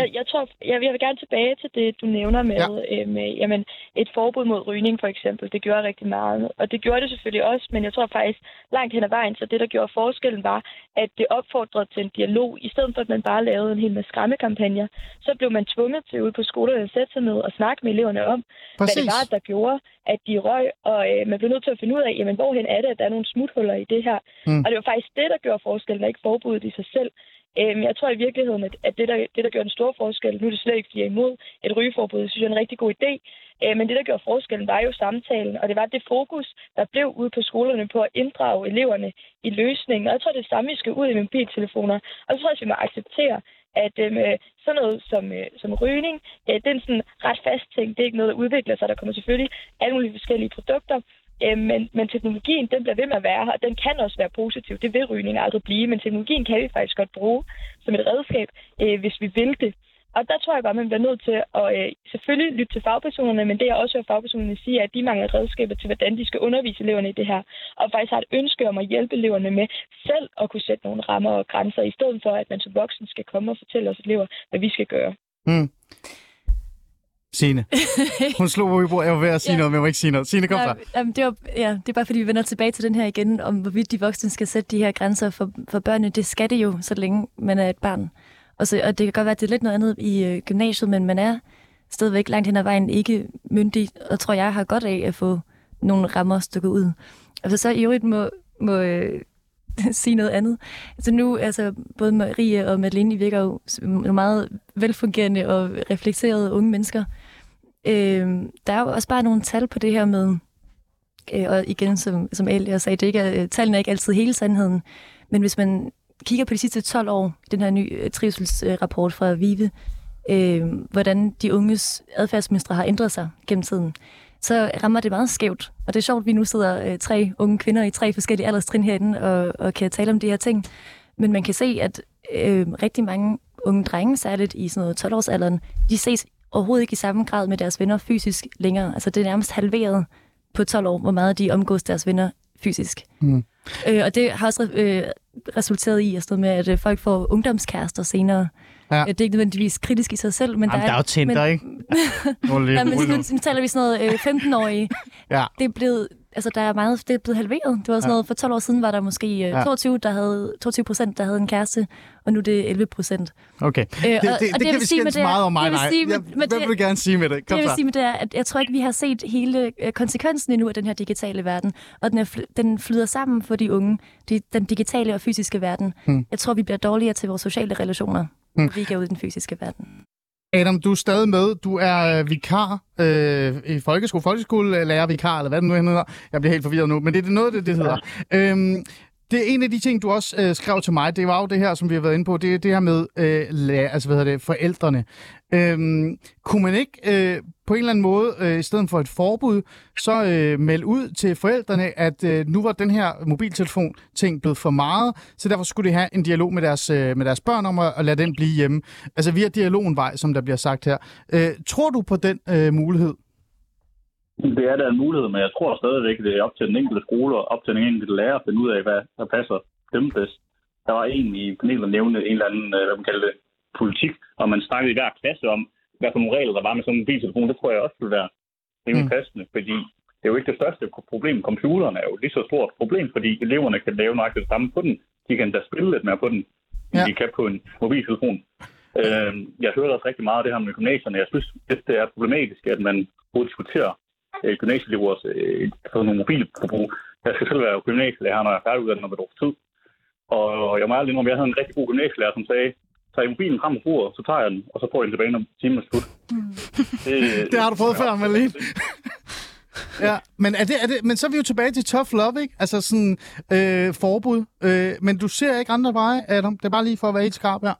jeg, jeg, tror jeg, jeg vil gerne tilbage til det, du nævner med, ja. øh, med jamen, et forbud mod rygning for eksempel. Det gjorde rigtig meget. Og det gjorde det selvfølgelig også, men jeg tror faktisk langt hen ad vejen, så det, der gjorde forskellen, var, at det opfordrede til en dialog. I stedet for, at man bare lavede en hel masse skræmmekampagner, så blev man tvunget til ude på skolerne at sætte sig ned og snakke med eleverne om, Præcis. hvad det var, der gjorde, at de røg. Og øh, man blev nødt til at finde ud af, jamen, hvorhen er det, at der er nogle smuthuller i det her. Mm. Og det var faktisk det, der gjorde forskellen, og ikke forbuddet i sig selv. Øhm, jeg tror i virkeligheden, at, det, der, det, der gør den store forskel, nu er det slet ikke, fordi jeg er imod et rygeforbud, det synes jeg er en rigtig god idé, øhm, men det, der gjorde forskellen, var jo samtalen, og det var det fokus, der blev ude på skolerne på at inddrage eleverne i løsningen. Og jeg tror, det er samme, vi skal ud i mobiltelefoner. Og så tror jeg, at vi må acceptere, at øh, sådan noget som, øh, som rygning, øh, det er en sådan ret fast ting. Det er ikke noget, der udvikler sig. Der kommer selvfølgelig alle mulige forskellige produkter, Øh, men, men teknologien, den bliver ved med at være her, og den kan også være positiv. Det vil rygning aldrig blive, men teknologien kan vi faktisk godt bruge som et redskab, øh, hvis vi vil det. Og der tror jeg godt, man bliver nødt til at øh, selvfølgelig lytte til fagpersonerne, men det jeg også hører fagpersonerne sige, er, at de mangler redskaber til, hvordan de skal undervise eleverne i det her. Og faktisk har et ønske om at hjælpe eleverne med selv at kunne sætte nogle rammer og grænser, i stedet for, at man som voksen skal komme og fortælle os elever, hvad vi skal gøre. Mm. Signe. Hun slog på i bordet. Jeg var ved at sige ja. noget, men jeg må ikke sige noget. Signe, kom ja, Jamen, det, var, ja, det er bare fordi, vi vender tilbage til den her igen, om hvorvidt de voksne skal sætte de her grænser for, for børnene. Det skal det jo, så længe man er et barn. Og, så, og det kan godt være, at det er lidt noget andet i øh, gymnasiet, men man er stadigvæk langt hen ad vejen ikke myndig, og tror jeg har godt af at få nogle rammer stykket ud. Altså så i øvrigt må, må øh, sige noget andet. Altså nu, altså både Marie og Madeleine, virker jo meget velfungerende og reflekterede unge mennesker. Øh, der er jo også bare nogle tal på det her med, øh, og igen, som, som Elia sagde, det ikke er, tallene er ikke altid hele sandheden, men hvis man kigger på de sidste 12 år, den her nye øh, trivselsrapport fra VIVE, øh, hvordan de unges adfærdsmønstre har ændret sig gennem tiden, så rammer det meget skævt. Og det er sjovt, at vi nu sidder øh, tre unge kvinder i tre forskellige alderstrin herinde og, og kan tale om de her ting. Men man kan se, at øh, rigtig mange unge drenge, særligt i sådan noget 12-årsalderen, de ses overhovedet ikke i samme grad med deres venner fysisk længere. Altså det er nærmest halveret på 12 år, hvor meget de omgås deres venner fysisk. Mm. Øh, og det har også øh, resulteret i at med, at øh, folk får ungdomskærester senere. Ja. Øh, det er ikke nødvendigvis kritisk i sig selv, men Jamen, der, er, der er jo Tinder, men, ikke? ja, men nu, nu taler vi sådan noget øh, 15-årige. ja. Det er blevet altså, der er meget, det er blevet halveret. Det var sådan ja. noget, for 12 år siden var der måske øh, ja. 22, der havde, 22 procent, der havde en kæreste, og nu er det 11 procent. Okay, øh, det, det, og, det, og det kan vi skændes meget om mig, nej. Sige, jeg, hvad vil du gerne sige med det? Kom det, jeg vil sige med det er, at jeg tror ikke, vi har set hele øh, konsekvensen endnu af den her digitale verden, og den, er, den flyder sammen for de unge, de, den digitale og fysiske verden. Hmm. Jeg tror, vi bliver dårligere til vores sociale relationer, hmm. når vi ikke er ude i den fysiske verden. Adam, du er stadig med. Du er øh, vikar øh, i folkeskole, folkeskolelærer vikar, eller hvad det nu hedder. Jeg bliver helt forvirret nu, men det er noget, det, det hedder. Øhm, det er en af de ting, du også øh, skrev til mig. Det var jo det her, som vi har været inde på. Det er det her med øh, la, altså, hvad hedder det, forældrene. Øhm, kunne man ikke øh, på en eller anden måde, øh, i stedet for et forbud, så øh, melde ud til forældrene, at øh, nu var den her mobiltelefon-ting blevet for meget, så derfor skulle de have en dialog med deres, øh, med deres børn om at, at lade den blive hjemme. Altså via dialogen vej, som der bliver sagt her. Øh, tror du på den øh, mulighed? Det er da en mulighed, men jeg tror stadigvæk, det er op til den enkelte skole og op til den enkelte lærer at finde ud af, hvad der passer dem bedst. Der var en i panelet, der nævnte en eller anden, øh, hvad man kalder det, politik, og man snakkede i hver klasse om, hvad for nogle regler der var med sådan en mobiltelefon. Det tror jeg også ville være rimelig Mm. passende, fordi det er jo ikke det største problem. Computeren er jo lige så stort problem, fordi eleverne kan lave nøjagtigt det samme på den. De kan da spille lidt mere på den, end Ja. de kan på en mobiltelefon. Øh, jeg hørte også rigtig meget af det her med gymnasierne. Jeg synes, at det er problematisk, at man både diskuterer øh, gymnasieelevers øh, nogle mobilforbrug. Jeg skal selv være gymnasielærer, når jeg er færdiguddannet om et års tid. Og jeg må ærlig indrømme, jeg havde en rigtig god gymnasielærer, som sagde, tag mobilen frem på bordet, så tager jeg den, og så får jeg den tilbage, når timen er slut. Det, Det har du prøvet før, Malene. Ja, men, er det, er det, men så er vi jo tilbage til tough love, ikke? Altså sådan øh, forbud. Øh, men du ser ikke andre veje, Adam. Det er bare lige for at være helt skarp her.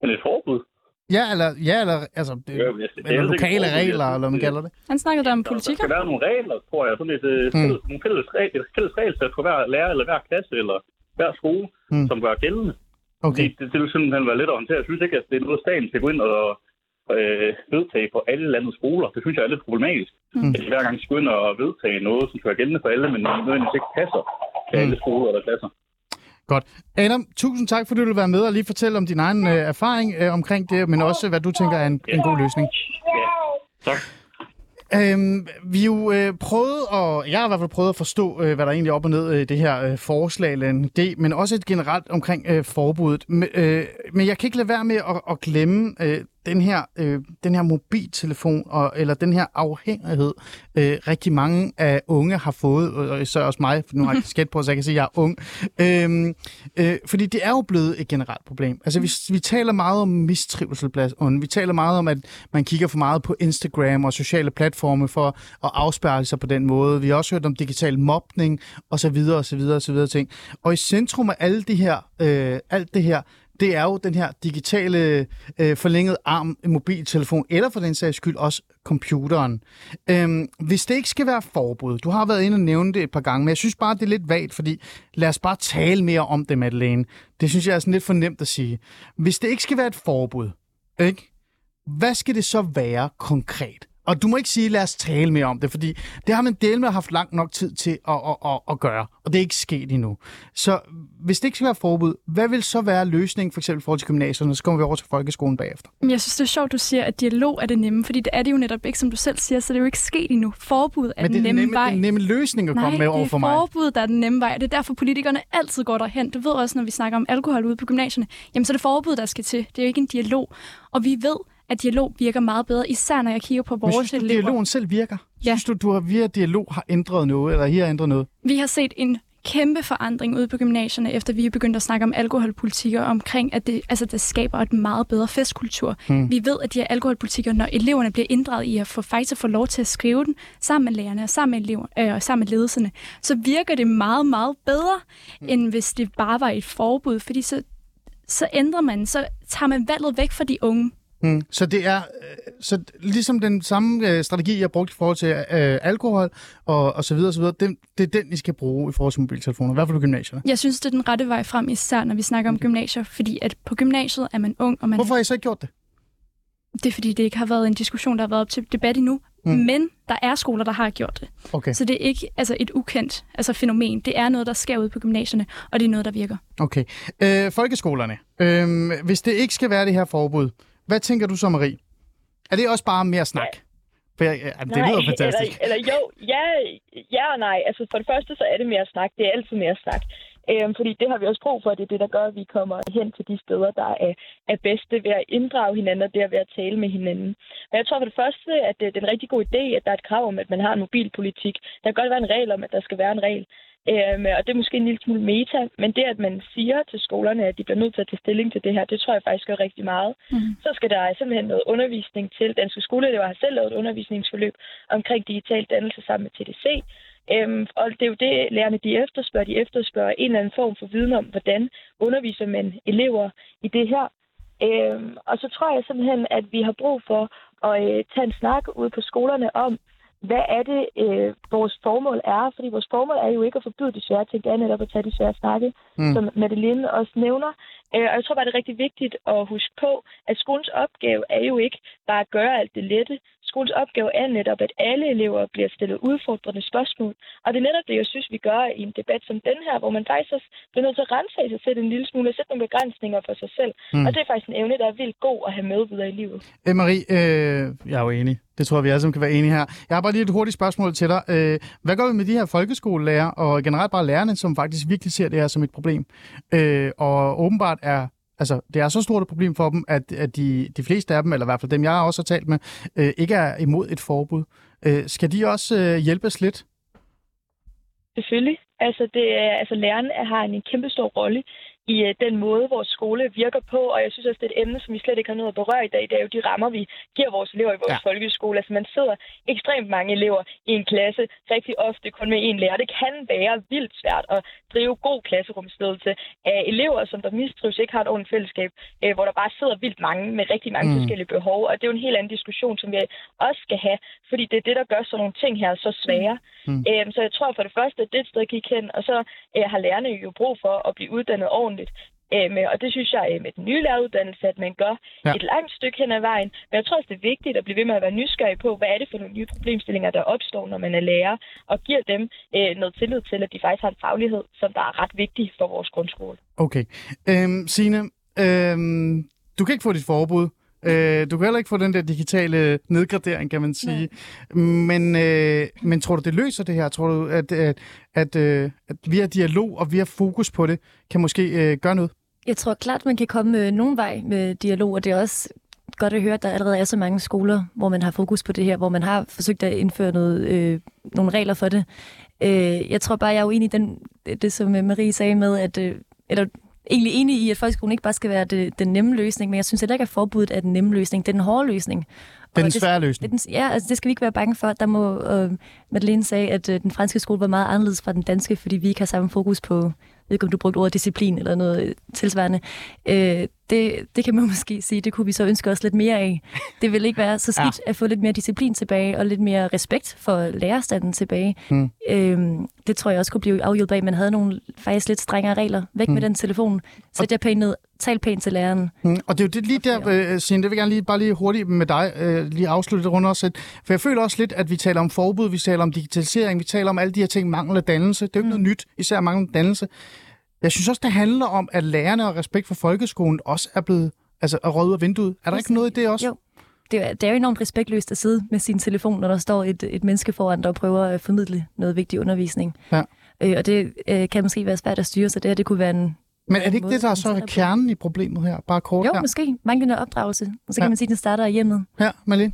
Men et forbud? Ja, eller, ja, eller altså, det, men jeg- det er eller altså ikke lokale forbud, regler, jeg eller hvad man kalder det. Han snakkede der om Der politikker. skal være nogle regler, tror jeg. Sådan et, øh, Mm. fælles, nogle fælles, regler, fælles regelsæt for hver lærer, eller hver klasse, eller hver skole, Mm. som gør gældende. Okay. Det, det, det vil simpelthen være let at håndtere. Jeg synes ikke, at det er noget, staten skal gå ind og øh, vedtage på alle landets skoler. Det synes jeg er lidt problematisk. Mm. At de hver gang skal gå ind og vedtage noget, som skal være gældende for alle, men nødvendigvis ikke passer til Mm. alle skoler eller klasser. Godt. Adam, tusind tak, fordi du vil være med og lige fortælle om din egen øh, erfaring øh, omkring det, men også hvad du tænker er en, en god løsning. Ja, tak. Øhm, vi jo øh, prøvet, og jeg har i hvert fald prøvet at forstå, øh, hvad der egentlig er op og ned i det her øh, forslag, eller en idé, men også et generelt omkring øh, forbuddet. Men, øh, men jeg kan ikke lade være med at, at glemme øh, den her, øh, den her mobiltelefon, og, eller den her afhængighed, øh, rigtig mange af unge har fået, og især også mig, for nu har jeg kasket på, så jeg kan se, at jeg er ung. Øhm, øh, fordi det er jo blevet et generelt problem. Altså, vi, vi taler meget om mistrivsel blandt unge. Vi taler meget om, at man kigger for meget på Instagram og sociale platforme for at afspærre sig på den måde. Vi har også hørt om digital mobning og så videre og så videre og så videre ting. Og i centrum af alle det her, øh, alt det her, det er jo den her digitale øh, forlængede arm mobiltelefon, eller for den sags skyld også computeren. Øhm, hvis det ikke skal være forbud, du har været inde og nævne det et par gange, men jeg synes bare, det er lidt vagt, fordi lad os bare tale mere om det, Madeleine. Det synes jeg er sådan lidt for nemt at sige. Hvis det ikke skal være et forbud, ikke? hvad skal det så være konkret? Og du må ikke sige, lad os tale mere om det, fordi det har man del med haft lang nok tid til at, at, at, at gøre, og det er ikke sket endnu. Så hvis det ikke skal være forbud, hvad vil så være løsningen for eksempel i forhold til gymnasierne? Så kommer vi over til folkeskolen bagefter. Jeg synes, det er sjovt, du siger, at dialog er det nemme, fordi det er det jo netop ikke, som du selv siger, så det er jo ikke sket endnu. Forbud er Men det den er nemme nemme, vej. den nemme løsning at Nej, komme med over det for er mig. forbud, der er den nemme vej. Det er derfor, politikerne altid går derhen. Du ved også, når vi snakker om alkohol ude på gymnasierne, jamen så er det forbud, der skal til. Det er jo ikke en dialog. Og vi ved, at dialog virker meget bedre, især når jeg kigger på Men vores synes du, elever. dialogen selv virker? Ja. Synes du, du har via dialog har ændret noget, eller her har ændret noget? Vi har set en kæmpe forandring ude på gymnasierne, efter vi er begyndt at snakke om alkoholpolitikker, omkring, at det, altså, det skaber et meget bedre festkultur. Hmm. Vi ved, at de her alkoholpolitikker, når eleverne bliver inddraget i at få, faktisk at få lov til at skrive den sammen med lærerne og sammen med, elever, øh, og sammen med ledelserne, så virker det meget, meget bedre, Hmm. end hvis det bare var et forbud, fordi så, så ændrer man, så tager man valget væk fra de unge. Mm. Så det er øh, så ligesom den samme øh, strategi, jeg brugte i forhold til øh, alkohol og, og så videre, og så videre, det, det er den, I skal bruge i forhold til mobiltelefoner, i hvert fald på gymnasierne. Jeg synes, det er den rette vej frem, især når vi snakker om gymnasier, fordi at på gymnasiet er man ung, og man Hvorfor har I så ikke gjort det? Det er fordi, det ikke har været en diskussion, der har været op til debat endnu. Mm. Men der er skoler, der har gjort det. Okay. Så det er ikke altså et ukendt altså fænomen. Det er noget, der sker ude på gymnasierne, og det er noget, der virker. Okay. Øh, folkeskolerne. Øh, hvis det ikke skal være det her forbud, hvad tænker du så, Marie? Er det også bare mere snak? For jeg, ja, det lyder fantastisk. Eller, eller jo, ja, ja og nej. Altså for det første, så er det mere snak. Det er altid mere snak. Øhm, fordi det har vi også brug for. Det er det, der gør, at vi kommer hen til de steder, der er, er bedste ved at inddrage hinanden, og det er ved at tale med hinanden. Men jeg tror for det første, at det, det er en rigtig god idé, at der er et krav om, at man har en mobilpolitik. Der kan godt være en regel om, at der skal være en regel. Øhm, og det er måske en lille smule meta, men det, at man siger til skolerne, at de bliver nødt til at tage stilling til det her, det tror jeg faktisk gør rigtig meget. Mm. Så skal der simpelthen noget undervisning til. Danske skoleelever har selv lavet et undervisningsforløb omkring digital dannelse sammen med TDC. Øhm, og det er jo det, lærerne de efterspørger. De efterspørger en eller anden form for viden om, hvordan underviser man elever i det her. Øhm, og så tror jeg simpelthen, at vi har brug for at øh, tage en snak ud på skolerne om, hvad er det, øh, vores formål er? Fordi vores formål er jo ikke at forbyde de svære ting, det er netop at tage de svære snakke, mm. som Madeline også nævner. Øh, og jeg tror bare, det er rigtig vigtigt at huske på, at skolens opgave er jo ikke bare at gøre alt det lette. Skolens opgave er netop, at alle elever bliver stillet udfordrende spørgsmål. Og det er netop det, jeg synes, vi gør i en debat som den her, hvor man faktisk også bliver nødt til at rense sig selv en lille smule og sætte nogle begrænsninger for sig selv. Mm. Og det er faktisk en evne, der er vildt god at have med videre i livet. Æ, Marie, øh, jeg er jo enig. Det tror jeg, vi alle sammen kan være enige her. Jeg har bare lige et hurtigt spørgsmål til dig. Øh, hvad gør vi med de her folkeskolelærer og generelt bare lærerne, som faktisk virkelig ser det her som et problem? Øh, og åbenbart er Altså, det er så stort et problem for dem, at, at de, de fleste af dem, eller i hvert fald dem, jeg også har talt med, øh, ikke er imod et forbud. Øh, skal de også øh, hjælpes lidt? Selvfølgelig. Altså, det, altså læreren har en kæmpe stor rolle i uh, den måde, vores skole virker på, og jeg synes også, det er et emne, som vi slet ikke har noget at berøre i dag. Det er jo de rammer, vi giver vores elever i vores ja. folkeskole. Altså, man sidder ekstremt mange elever i en klasse, rigtig ofte kun med en lærer. Det kan være vildt svært at drive god klasserumsledelse af elever, som der mistrives, ikke har et ordentligt fællesskab, uh, hvor der bare sidder vildt mange med rigtig mange mm. forskellige behov. Og det er jo en helt anden diskussion, som vi også skal have, fordi det er det, der gør sådan nogle ting her så svære. Mm. Uh, så jeg tror for det første, at det er et sted at kigge hen, og så uh, har lærerne jo brug for at blive uddannet ordentligt ordentligt. Øhm, og det synes jeg med den nye læreruddannelse, at man gør ja. et langt stykke hen ad vejen. Men jeg tror også, det er vigtigt at blive ved med at være nysgerrig på, hvad er det for nogle nye problemstillinger, der opstår, når man er lærer, og giver dem øh, noget tillid til, at de faktisk har en faglighed, som der er ret vigtig for vores grundskole. Okay. Øhm, Signe, øhm, du kan ikke få dit forbud. Øh, du kan heller ikke få den der digitale nedgradering, kan man sige. Men, øh, men tror du, det løser det her? Tror du, at, at, at, øh, at via dialog og via fokus på det, kan måske øh, gøre noget? Jeg tror klart, man kan komme øh, nogen vej med dialog, og det er også godt at høre, at der allerede er så mange skoler, hvor man har fokus på det her, hvor man har forsøgt at indføre noget, øh, nogle regler for det. Øh, jeg tror bare, jeg er uenig i den, det, som Marie sagde med, at øh, eller egentlig enig i, at folkeskolen ikke bare skal være det, den nemme løsning, men jeg synes heller ikke, at forbuddet er den nemme løsning. Det er den hårde løsning. Det den svære løsning. Det, ja, altså det skal vi ikke være bange for. Der må, øh, Madeleine sagde, at øh, den franske skole var meget anderledes fra den danske, fordi vi ikke har samme fokus på ved ikke, om du brugte ordet disciplin eller noget tilsvarende. Øh, det, det kan man måske sige, det kunne vi så ønske os lidt mere af. Det vil ikke være så skidt ja. at få lidt mere disciplin tilbage, og lidt mere respekt for lærerstanden tilbage. Hmm. Øh, det tror jeg også kunne blive afhjulpet af, at man havde nogle faktisk lidt strengere regler. Væk hmm. med den telefon. Sæt jer pænt ned. Tal pænt til læreren. Hmm. Og det er jo det lige der, øh, Signe, det vil jeg gerne lige, bare lige hurtigt med dig, øh, lige afslutte det rundt også. For jeg føler også lidt, at vi taler om forbud, vi taler om digitalisering, vi taler om alle de her ting, mangel af dannelse. Det er jo ikke hmm. noget nyt, især mangel af dannelse. Jeg synes også, det handler om, at lærerne og respekt for folkeskolen også er blevet altså, er røget ud af vinduet. Er der ikke noget i det også? Jo. Det er, det er jo enormt respektløst at sidde med sin telefon, når der står et, et menneske foran dig og prøver at formidle noget vigtig undervisning. Ja. Øh, og det øh, kan måske være svært at styre, så det her det kunne være en men er det ikke det, der er så kernen i problemet her? Bare kort Jo, her. måske. Manglende opdragelse. Og så kan ja. man sige, at den starter i hjemmet. Ja, Malene?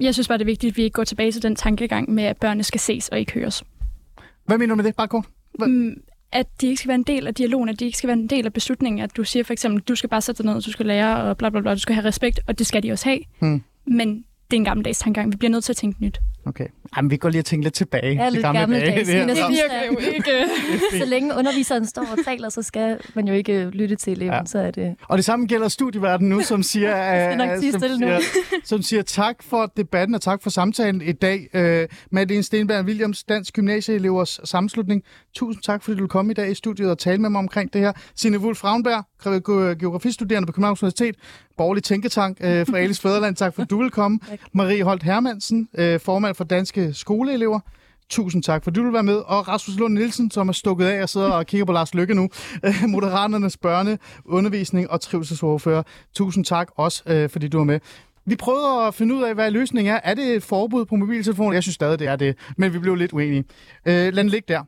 Jeg synes bare, det er vigtigt, at vi ikke går tilbage til den tankegang med, at børnene skal ses og ikke høres. Hvad mener du med det? Bare kort. Hvad? Mm, at de ikke skal være en del af dialogen, at de ikke skal være en del af beslutningen, at du siger for eksempel, du skal bare sætte dig ned, du skal lære, og bla bla bla, du skal have respekt, og det skal de også have. Hmm. Men det er en gammeldags tankegang. Vi bliver nødt til at tænke nyt. Okay. Jamen, vi går lige og tænker lidt tilbage. Ja, lidt gamle gammeldags. Dage. Det, det virker jo ikke. så længe underviseren står og taler, så skal man jo ikke lytte til eleven. Ja. Så er det... Og det samme gælder studieverdenen nu, som siger, nok som, siger, som siger tak for debatten og tak for samtalen i dag. Uh, Madeleine Stenberg Williams, Dansk Gymnasieelevers Sammenslutning. Tusind tak, fordi du kom i dag i studiet og tale med mig omkring det her. Signe Wulf Ravnberg, geografistuderende på Københavns Universitet, borgerlig tænketank øh, fra Alice Fæderland. Tak for, at du vil komme. Marie Holt Hermansen, øh, formand for Danske Skoleelever. Tusind tak, for du vil være med. Og Rasmus Lund Nielsen, som er stukket af og sidder og kigger på Lars Lykke nu. Øh, Moderaternes børne, undervisning og trivselsordfører. Tusind tak også, øh, fordi du er med. Vi prøvede at finde ud af, hvad løsningen er. Er det et forbud på mobiltelefoner? Jeg synes stadig, det er det, men vi blev lidt uenige. Øh, lad den ligge der.